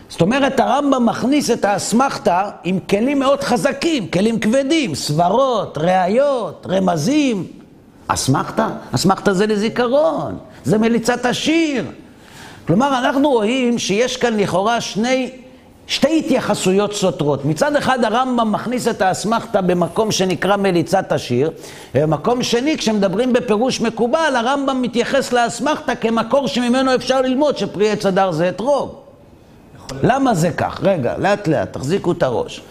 זאת אומרת, הרמב"ם מכניס את האסמכתה עם כלים מאוד חזקים, כלים כבדים, סברות, ראיות, רמזים. אסמכתה? אסמכתה זה לזיכרון, זה מליצת השיר. כלומר, אנחנו רואים שיש כאן לכאורה שני, שתי התייחסויות סותרות. מצד אחד הרמב"ם מכניס את האסמכתה במקום שנקרא מליצת השיר, ובמקום שני, כשמדברים בפירוש מקובל, הרמב"ם מתייחס לאסמכתה כמקור שממנו אפשר ללמוד שפרי עץ אדר זה אתרוג. למה זה כך? רגע, לאט לאט, תחזיקו את הראש.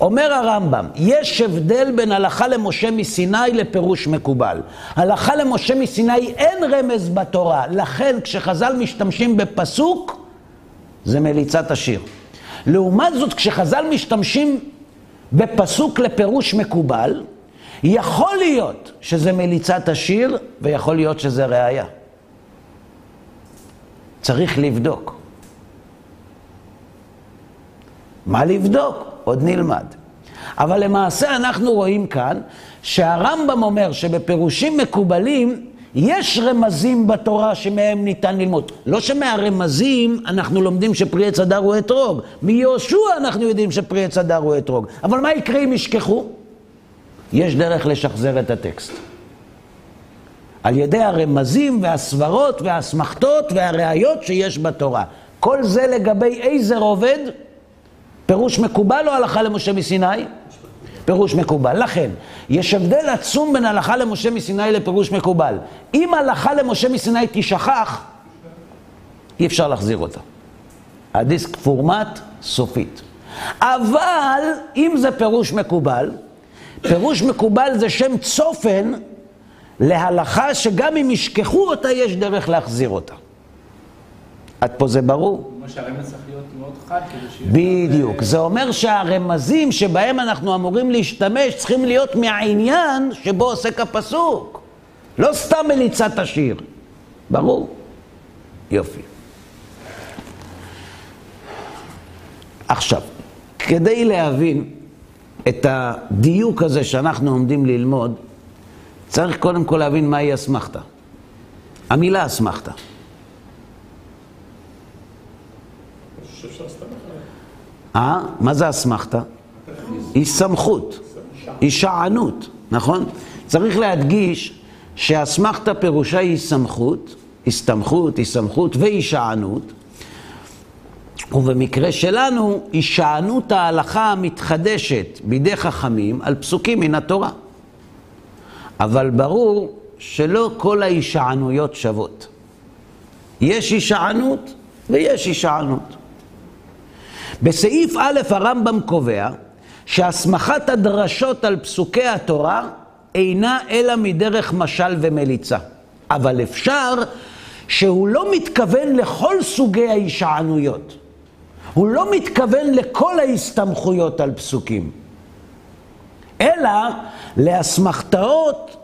אומר הרמב"ם, יש הבדל בין הלכה למשה מסיני לפירוש מקובל. הלכה למשה מסיני אין רמז בתורה, לכן כשחז"ל משתמשים בפסוק, זה מליצת השיר. לעומת זאת, כשחז"ל משתמשים בפסוק לפירוש מקובל, יכול להיות שזה מליצת השיר, ויכול להיות שזה ראייה. צריך לבדוק. מה לבדוק? עוד נלמד. אבל למעשה אנחנו רואים כאן שהרמב"ם אומר שבפירושים מקובלים יש רמזים בתורה שמהם ניתן ללמוד. לא שמהרמזים אנחנו לומדים שפרי עץ הדר הוא אתרוג. מיהושע אנחנו יודעים שפרי עץ הדר הוא אתרוג. אבל מה יקרה אם ישכחו? יש דרך לשחזר את הטקסט. על ידי הרמזים והסברות והאסמכתות והראיות שיש בתורה. כל זה לגבי איזה רובד? פירוש מקובל או הלכה למשה מסיני? פירוש מקובל. לכן, יש הבדל עצום בין הלכה למשה מסיני לפירוש מקובל. אם הלכה למשה מסיני תשכח, אי אפשר להחזיר אותה. הדיסק פורמט סופית. אבל אם זה פירוש מקובל, פירוש מקובל זה שם צופן להלכה שגם אם ישכחו אותה, יש דרך להחזיר אותה. עד פה זה ברור? שהרמז צריך להיות מאוד חד כדי שיהיה... בדיוק. זה אומר שהרמזים שבהם אנחנו אמורים להשתמש צריכים להיות מהעניין שבו עוסק הפסוק. לא סתם מליצת השיר. ברור? יופי. עכשיו, כדי להבין את הדיוק הזה שאנחנו עומדים ללמוד, צריך קודם כל להבין מהי אסמכתה. המילה אסמכתה. אני חושב שאסתמך עליהם. אה? מה זה אסמכתה? היא סמכות, היא שענות, נכון? צריך להדגיש שאסמכתה פירושה היא סמכות, הסתמכות, הסתמכות והישענות, ובמקרה שלנו, הישענות ההלכה המתחדשת בידי חכמים על פסוקים מן התורה. אבל ברור שלא כל ההישענויות שוות. יש הישענות ויש הישענות. בסעיף א' הרמב"ם קובע שהסמכת הדרשות על פסוקי התורה אינה אלא מדרך משל ומליצה. אבל אפשר שהוא לא מתכוון לכל סוגי ההישענויות. הוא לא מתכוון לכל ההסתמכויות על פסוקים, אלא לאסמכתאות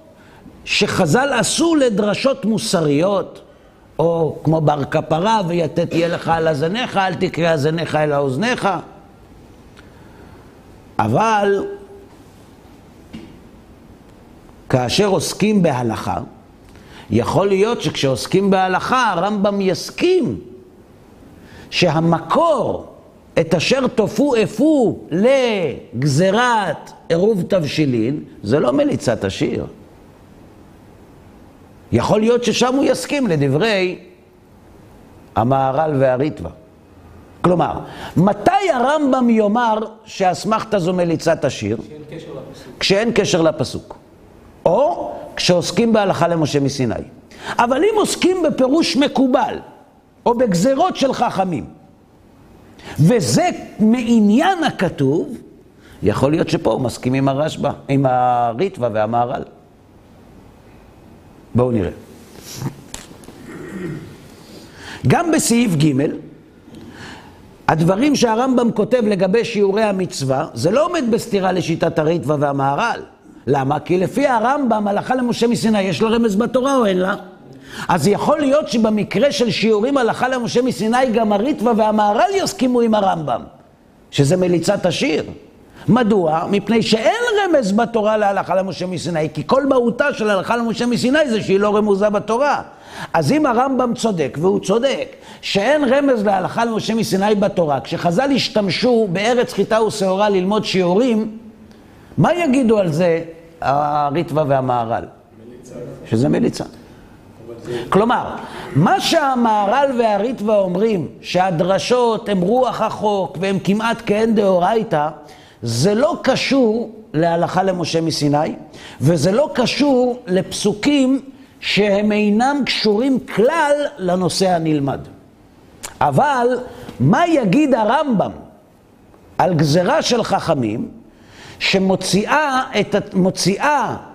שחז"ל עשו לדרשות מוסריות, או כמו בר כפרה, ויתת יהיה לך על אזניך, אל תקרא אזניך אל אוזניך. אבל כאשר עוסקים בהלכה, יכול להיות שכשעוסקים בהלכה הרמב"ם יסכים שהמקור, את אשר תופו אפו לגזירת עירוב תבשילין, זה לא מליצת השיר. יכול להיות ששם הוא יסכים לדברי המהר"ל והריטב"א. כלומר, מתי הרמב"ם יאמר שאסמכתה זו מליצת השיר? שאין קשר לפסוק. כשאין קשר לפסוק. או כשעוסקים בהלכה למשה מסיני. אבל אם עוסקים בפירוש מקובל, או בגזרות של חכמים, וזה מעניין הכתוב, יכול להיות שפה הוא מסכים עם הרשב"א, עם הריטב"א והמהר"ל. בואו נראה. גם בסעיף ג', הדברים שהרמב"ם כותב לגבי שיעורי המצווה, זה לא עומד בסתירה לשיטת הריטב"א והמהר"ל. למה? כי לפי הרמב"ם, הלכה למשה מסיני, יש לה רמז בתורה או אין לה? אז יכול להיות שבמקרה של שיעורים הלכה למשה מסיני, גם הריטב"א והמהר"ל יסכימו עם הרמב"ם, שזה מליצת השיר. מדוע? מפני שאין רמז בתורה להלכה למשה מסיני, כי כל מהותה של הלכה למשה מסיני זה שהיא לא רמוזה בתורה. אז אם הרמב"ם צודק, והוא צודק, שאין רמז להלכה למשה מסיני בתורה, כשחז"ל השתמשו בארץ חיטה ושעורה ללמוד שיעורים, מה יגידו על זה הריטב"א והמהר"ל? שזה מליצה. כלומר, מה שהמהר"ל והריטב"א אומרים, שהדרשות הן רוח החוק והן כמעט כאין דאורייתא, זה לא קשור להלכה למשה מסיני, וזה לא קשור לפסוקים שהם אינם קשורים כלל לנושא הנלמד. אבל מה יגיד הרמב"ם על גזרה של חכמים שמוציאה את,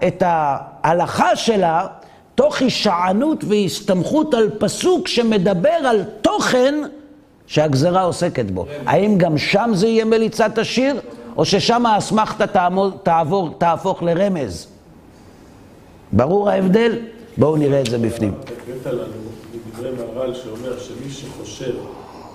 את ההלכה שלה תוך הישענות והסתמכות על פסוק שמדבר על תוכן שהגזרה עוסקת בו. האם גם שם זה יהיה מליצת השיר, או ששם האסמכתה תעבור, תהפוך לרמז? ברור ההבדל? בואו נראה את זה בפנים. הבאת לנו מדברי מהר"ל שאומר שמי שחושב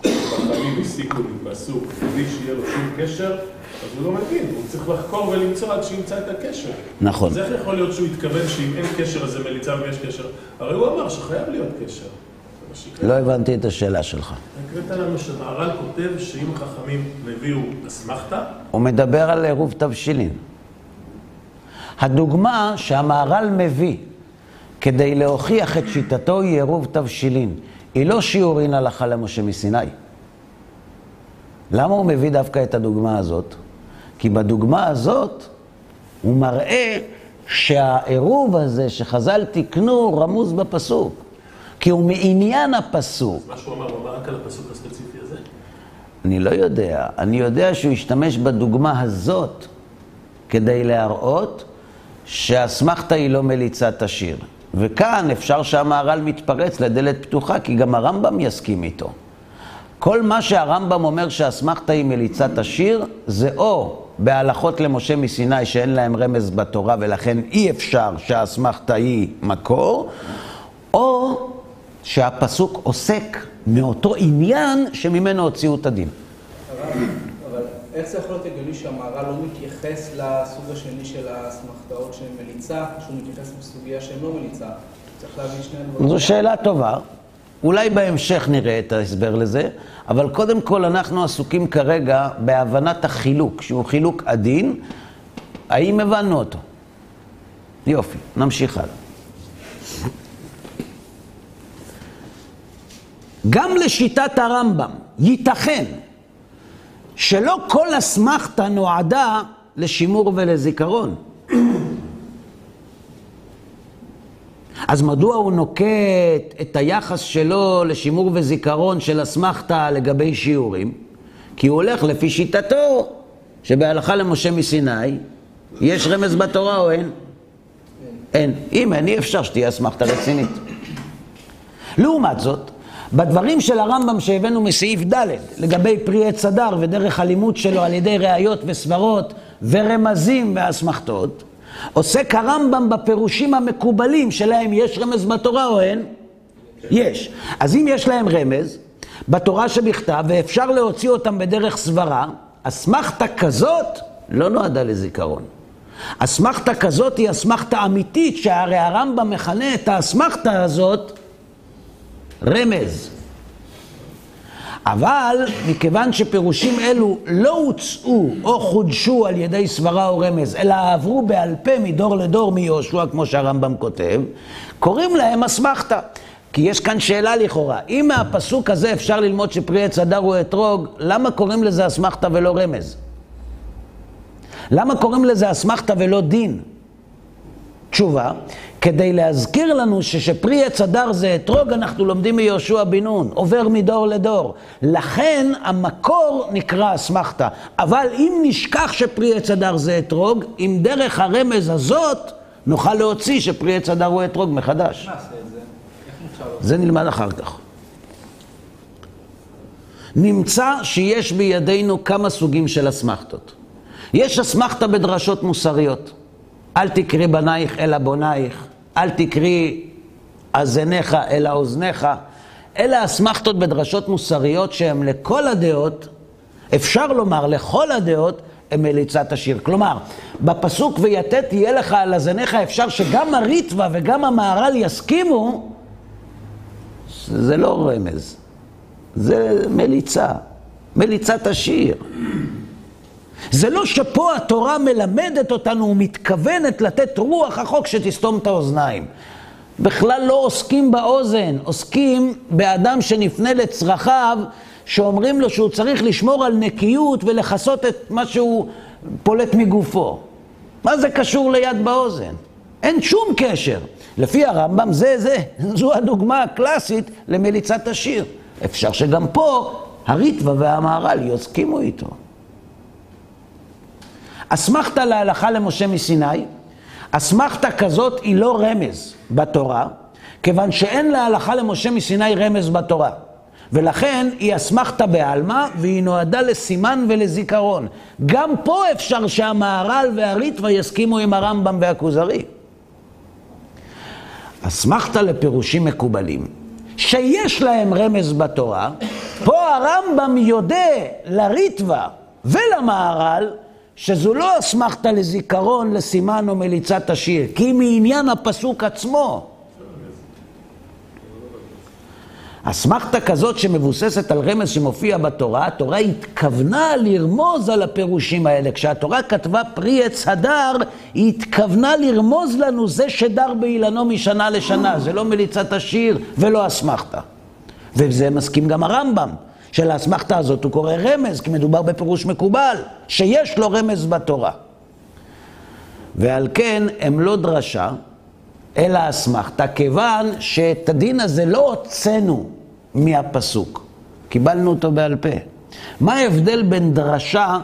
שחכמים הסיקו מפסוק בלי שיהיה לו שום קשר, אז הוא לא מבין, הוא צריך לחקור ולמצוא עד שימצא את הקשר. נכון. אז איך יכול להיות שהוא התכוון שאם אין קשר אז זה מליצה ויש קשר? הרי הוא אמר שחייב להיות קשר. לא הבנתי את השאלה שלך. הקראת לנו שמהר"ל כותב שאם חכמים הביאו אסמכתה, הוא מדבר על עירוב תבשילין. הדוגמה שהמהר"ל מביא כדי להוכיח את שיטתו היא עירוב תבשילין. היא לא שיעורין הלכה למשה מסיני. למה הוא מביא דווקא את הדוגמה הזאת? כי בדוגמה הזאת הוא מראה שהעירוב הזה שחז"ל תיקנו רמוז בפסוק. כי הוא מעניין הפסוק. מה שהוא אמר, הוא אמר רק על הפסוק הספציפי הזה? אני לא יודע. אני יודע שהוא השתמש בדוגמה הזאת כדי להראות שהאסמכתה היא לא מליצת השיר. וכאן אפשר שהמהר"ל מתפרץ לדלת פתוחה, כי גם הרמב"ם יסכים איתו. כל מה שהרמב"ם אומר שהאסמכתה היא מליצת השיר, זה או בהלכות למשה מסיני שאין להם רמז בתורה ולכן אי אפשר שהאסמכתה היא מקור, או שהפסוק עוסק מאותו עניין שממנו הוציאו את הדין. אבל איך זה יכול להיות הגיוני שהמהר"ל לא מתייחס לסוג השני של האסמכתאות שהן מליצה, שהוא מתייחס לסוגיה שהן לא מליצה? צריך להבין שני הדברים. זו שאלה טובה. אולי בהמשך נראה את ההסבר לזה, אבל קודם כל אנחנו עסוקים כרגע בהבנת החילוק, שהוא חילוק עדין. האם הבנו אותו? יופי, נמשיך הלאה. גם לשיטת הרמב"ם ייתכן שלא כל אסמכתה נועדה לשימור ולזיכרון. אז מדוע הוא נוקט את היחס שלו לשימור וזיכרון של אסמכתה לגבי שיעורים? כי הוא הולך לפי שיטתו, שבהלכה למשה מסיני, יש רמז בתורה או אין? אין. אם אין, אי אפשר שתהיה אסמכתה רצינית. לעומת זאת, בדברים של הרמב"ם שהבאנו מסעיף ד' לגבי פרי עץ הדר ודרך הלימוד שלו על ידי ראיות וסברות ורמזים ואסמכתות, עוסק הרמב"ם בפירושים המקובלים שלהם יש רמז בתורה או אין? יש. אז אם יש להם רמז בתורה שבכתב ואפשר להוציא אותם בדרך סברה, אסמכתה כזאת לא נועדה לזיכרון. אסמכתה כזאת היא אסמכתה אמיתית, שהרי הרמב"ם מכנה את האסמכתה הזאת רמז. אבל מכיוון שפירושים אלו לא הוצאו או חודשו על ידי סברה או רמז, אלא עברו בעל פה מדור לדור מיהושע, כמו שהרמב"ם כותב, קוראים להם אסמכתה. כי יש כאן שאלה לכאורה, אם מהפסוק הזה אפשר ללמוד שפרי עץ הדר הוא אתרוג, למה קוראים לזה אסמכתה ולא רמז? למה קוראים לזה אסמכתה ולא דין? תשובה, כדי להזכיר לנו ששפרי עץ הדר זה אתרוג, אנחנו לומדים מיהושע בן נון, עובר מדור לדור. לכן המקור נקרא אסמכתה. אבל אם נשכח שפרי עץ הדר זה אתרוג, עם דרך הרמז הזאת נוכל להוציא שפרי עץ הדר הוא אתרוג מחדש. זה נלמד אחר כך. נמצא שיש בידינו כמה סוגים של אסמכתות. יש אסמכתה בדרשות מוסריות. אל תקרי בנייך אלא בונייך, אל תקרי אזניך אלא אוזניך. אלה אסמכתות בדרשות מוסריות שהן לכל הדעות, אפשר לומר לכל הדעות, הם מליצת השיר. כלומר, בפסוק ויתת תהיה לך על אזניך אפשר שגם הריטווה וגם המהר"ל יסכימו, זה לא רמז, זה מליצה, מליצת השיר. זה לא שפה התורה מלמדת אותנו ומתכוונת לתת רוח החוק שתסתום את האוזניים. בכלל לא עוסקים באוזן, עוסקים באדם שנפנה לצרכיו, שאומרים לו שהוא צריך לשמור על נקיות ולכסות את מה שהוא פולט מגופו. מה זה קשור ליד באוזן? אין שום קשר. לפי הרמב"ם זה זה, זו הדוגמה הקלאסית למליצת השיר. אפשר שגם פה הריטווה והמהר"ל יסכימו איתו. אסמכתה להלכה למשה מסיני, אסמכתה כזאת היא לא רמז בתורה, כיוון שאין להלכה למשה מסיני רמז בתורה. ולכן היא אסמכתה בעלמא, והיא נועדה לסימן ולזיכרון. גם פה אפשר שהמהר"ל והריטווה יסכימו עם הרמב"ם והכוזרי. אסמכתה לפירושים מקובלים, שיש להם רמז בתורה, פה הרמב"ם יודה לריטווה ולמהר"ל שזו לא אסמכתה לזיכרון, לסימן או מליצת השיר, כי מעניין הפסוק עצמו. אסמכתה כזאת שמבוססת על רמז שמופיע בתורה, התורה התכוונה לרמוז על הפירושים האלה. כשהתורה כתבה פרי עץ הדר, היא התכוונה לרמוז לנו זה שדר באילנו משנה לשנה. זה לא מליצת השיר ולא אסמכתה. וזה מסכים גם הרמב"ם. שלאסמכתה הזאת הוא קורא רמז, כי מדובר בפירוש מקובל, שיש לו רמז בתורה. ועל כן הם לא דרשה, אלא אסמכתא, כיוון שאת הדין הזה לא הוצאנו מהפסוק, קיבלנו אותו בעל פה. מה ההבדל בין דרשה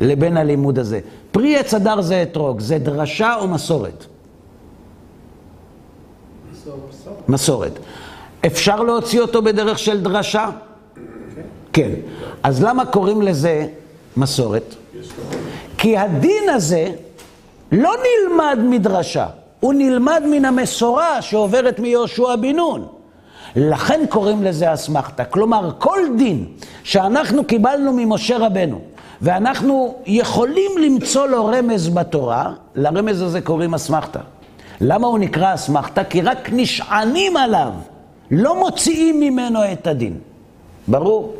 לבין הלימוד הזה? פרי עץ הדר זה אתרוג, זה דרשה או מסורת? מסורת. אפשר להוציא אותו בדרך של דרשה? כן. אז למה קוראים לזה מסורת? כי הדין הזה לא נלמד מדרשה, הוא נלמד מן המסורה שעוברת מיהושע בן נון. לכן קוראים לזה אסמכתא. כלומר, כל דין שאנחנו קיבלנו ממשה רבנו, ואנחנו יכולים למצוא לו רמז בתורה, לרמז הזה קוראים אסמכתא. למה הוא נקרא אסמכתא? כי רק נשענים עליו, לא מוציאים ממנו את הדין. ברור?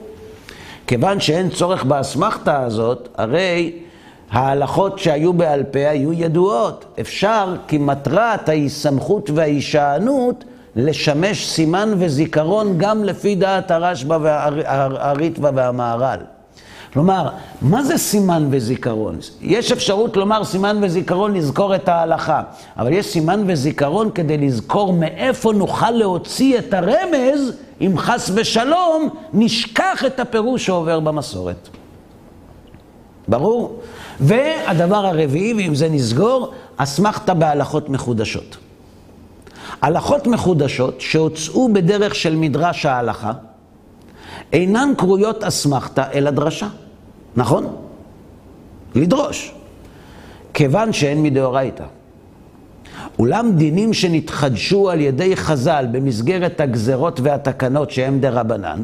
כיוון שאין צורך באסמכתא הזאת, הרי ההלכות שהיו בעל פה היו ידועות. אפשר, כי מטרת ההיסמכות וההישענות, לשמש סימן וזיכרון גם לפי דעת הרשב"א והריטב"א והמהר"ל. כלומר, מה זה סימן וזיכרון? יש אפשרות לומר סימן וזיכרון לזכור את ההלכה, אבל יש סימן וזיכרון כדי לזכור מאיפה נוכל להוציא את הרמז, אם חס ושלום נשכח את הפירוש שעובר במסורת. ברור? והדבר הרביעי, ועם זה נסגור, אסמכתה בהלכות מחודשות. הלכות מחודשות שהוצאו בדרך של מדרש ההלכה, אינן קרויות אסמכתה אלא דרשה, נכון? לדרוש, כיוון שהן מדאורייתא. אולם דינים שנתחדשו על ידי חז"ל במסגרת הגזרות והתקנות שהם דה רבנן,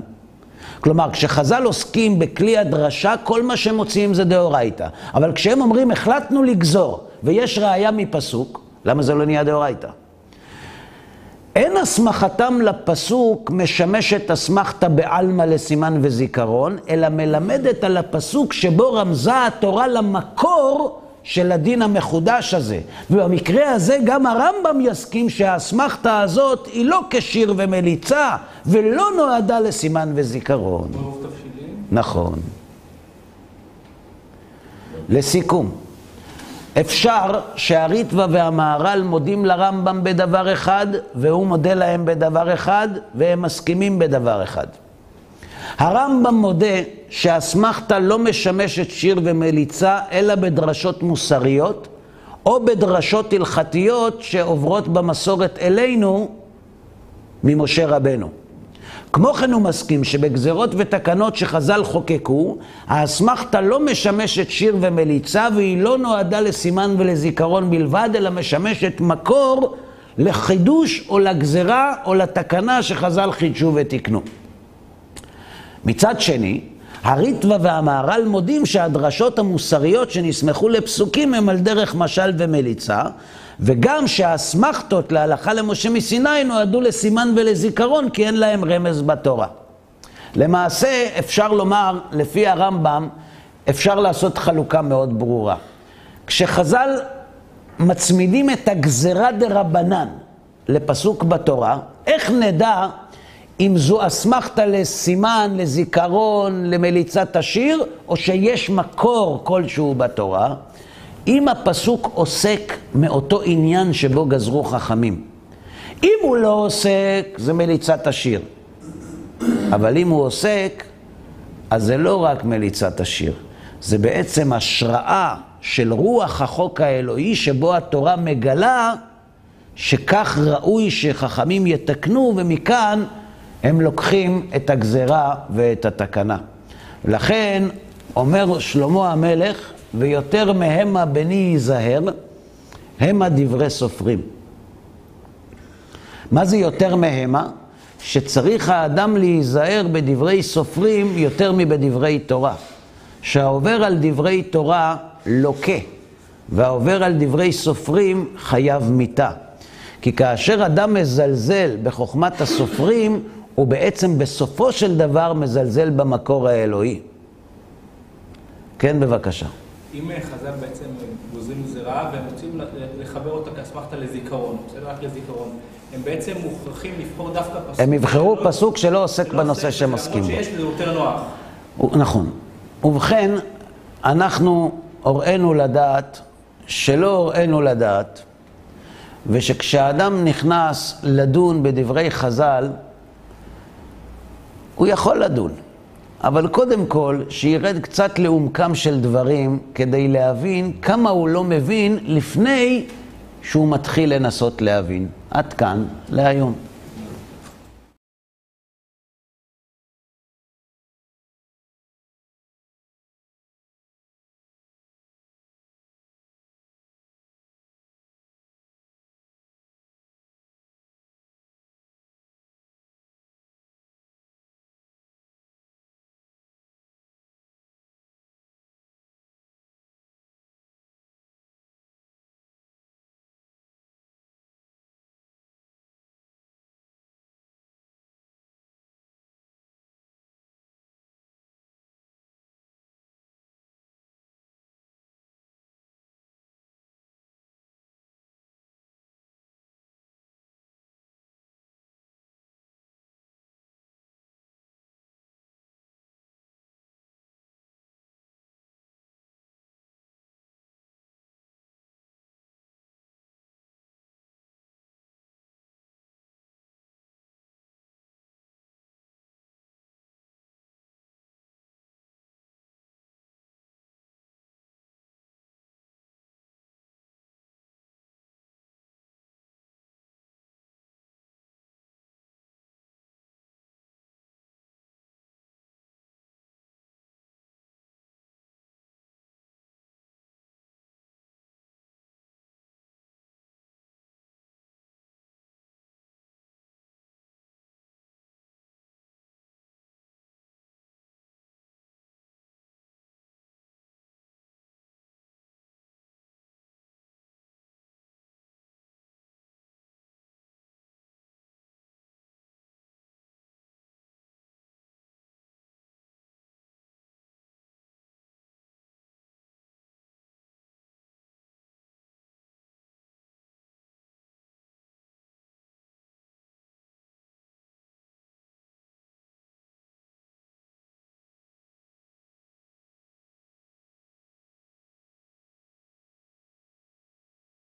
כלומר, כשחז"ל עוסקים בכלי הדרשה, כל מה שהם מוציאים זה דאורייתא. אבל כשהם אומרים, החלטנו לגזור, ויש ראייה מפסוק, למה זה לא נהיה דאורייתא? אין הסמכתם לפסוק משמשת אסמכתא בעלמא לסימן וזיכרון, אלא מלמדת על הפסוק שבו רמזה התורה למקור של הדין המחודש הזה. ובמקרה הזה גם הרמב"ם יסכים שהאסמכתא הזאת היא לא כשיר ומליצה, ולא נועדה לסימן וזיכרון. נכון. לסיכום, אפשר שהריטב"א והמהר"ל מודים לרמב"ם בדבר אחד, והוא מודה להם בדבר אחד, והם מסכימים בדבר אחד. הרמב"ם מודה שהאסמכתא לא משמשת שיר ומליצה, אלא בדרשות מוסריות, או בדרשות הלכתיות שעוברות במסורת אלינו ממשה רבנו. כמו כן הוא מסכים שבגזרות ותקנות שחז"ל חוקקו, האסמכתא לא משמשת שיר ומליצה והיא לא נועדה לסימן ולזיכרון בלבד, אלא משמשת מקור לחידוש או לגזרה או לתקנה שחז"ל חידשו ותיקנו. מצד שני, הריטב"א והמהר"ל מודים שהדרשות המוסריות שנסמכו לפסוקים הם על דרך משל ומליצה, וגם שהאסמכתות להלכה למשה מסיני נועדו לסימן ולזיכרון כי אין להם רמז בתורה. למעשה, אפשר לומר, לפי הרמב"ם, אפשר לעשות חלוקה מאוד ברורה. כשחז"ל מצמידים את הגזרה דה רבנן לפסוק בתורה, איך נדע אם זו אסמכתא לסימן, לזיכרון, למליצת השיר, או שיש מקור כלשהו בתורה, אם הפסוק עוסק מאותו עניין שבו גזרו חכמים. אם הוא לא עוסק, זה מליצת השיר. אבל אם הוא עוסק, אז זה לא רק מליצת השיר, זה בעצם השראה של רוח החוק האלוהי שבו התורה מגלה שכך ראוי שחכמים יתקנו, ומכאן הם לוקחים את הגזרה ואת התקנה. לכן אומר שלמה המלך, ויותר מהמה בני ייזהר, המה דברי סופרים. מה זה יותר מהמה? שצריך האדם להיזהר בדברי סופרים יותר מבדברי תורה. שהעובר על דברי תורה לוקה, והעובר על דברי סופרים חייב מיתה. כי כאשר אדם מזלזל בחוכמת הסופרים, הוא בעצם בסופו של דבר מזלזל במקור האלוהי. כן, בבקשה. אם חז"ל בעצם גוזרים גזירה והם רוצים לחבר אותה כאסמכתא לזיכרון, בסדר? רק לזיכרון, הם בעצם מוכרחים לבחור דווקא פסוק. הם יבחרו פסוק שלא עוסק בנושא שהם מסכים בו. שיש, זה יותר נוח. נכון. ובכן, אנחנו הוראנו לדעת, שלא הוראנו לדעת, ושכשאדם נכנס לדון בדברי חז"ל, הוא יכול לדון, אבל קודם כל שירד קצת לעומקם של דברים כדי להבין כמה הוא לא מבין לפני שהוא מתחיל לנסות להבין. עד כאן להיום.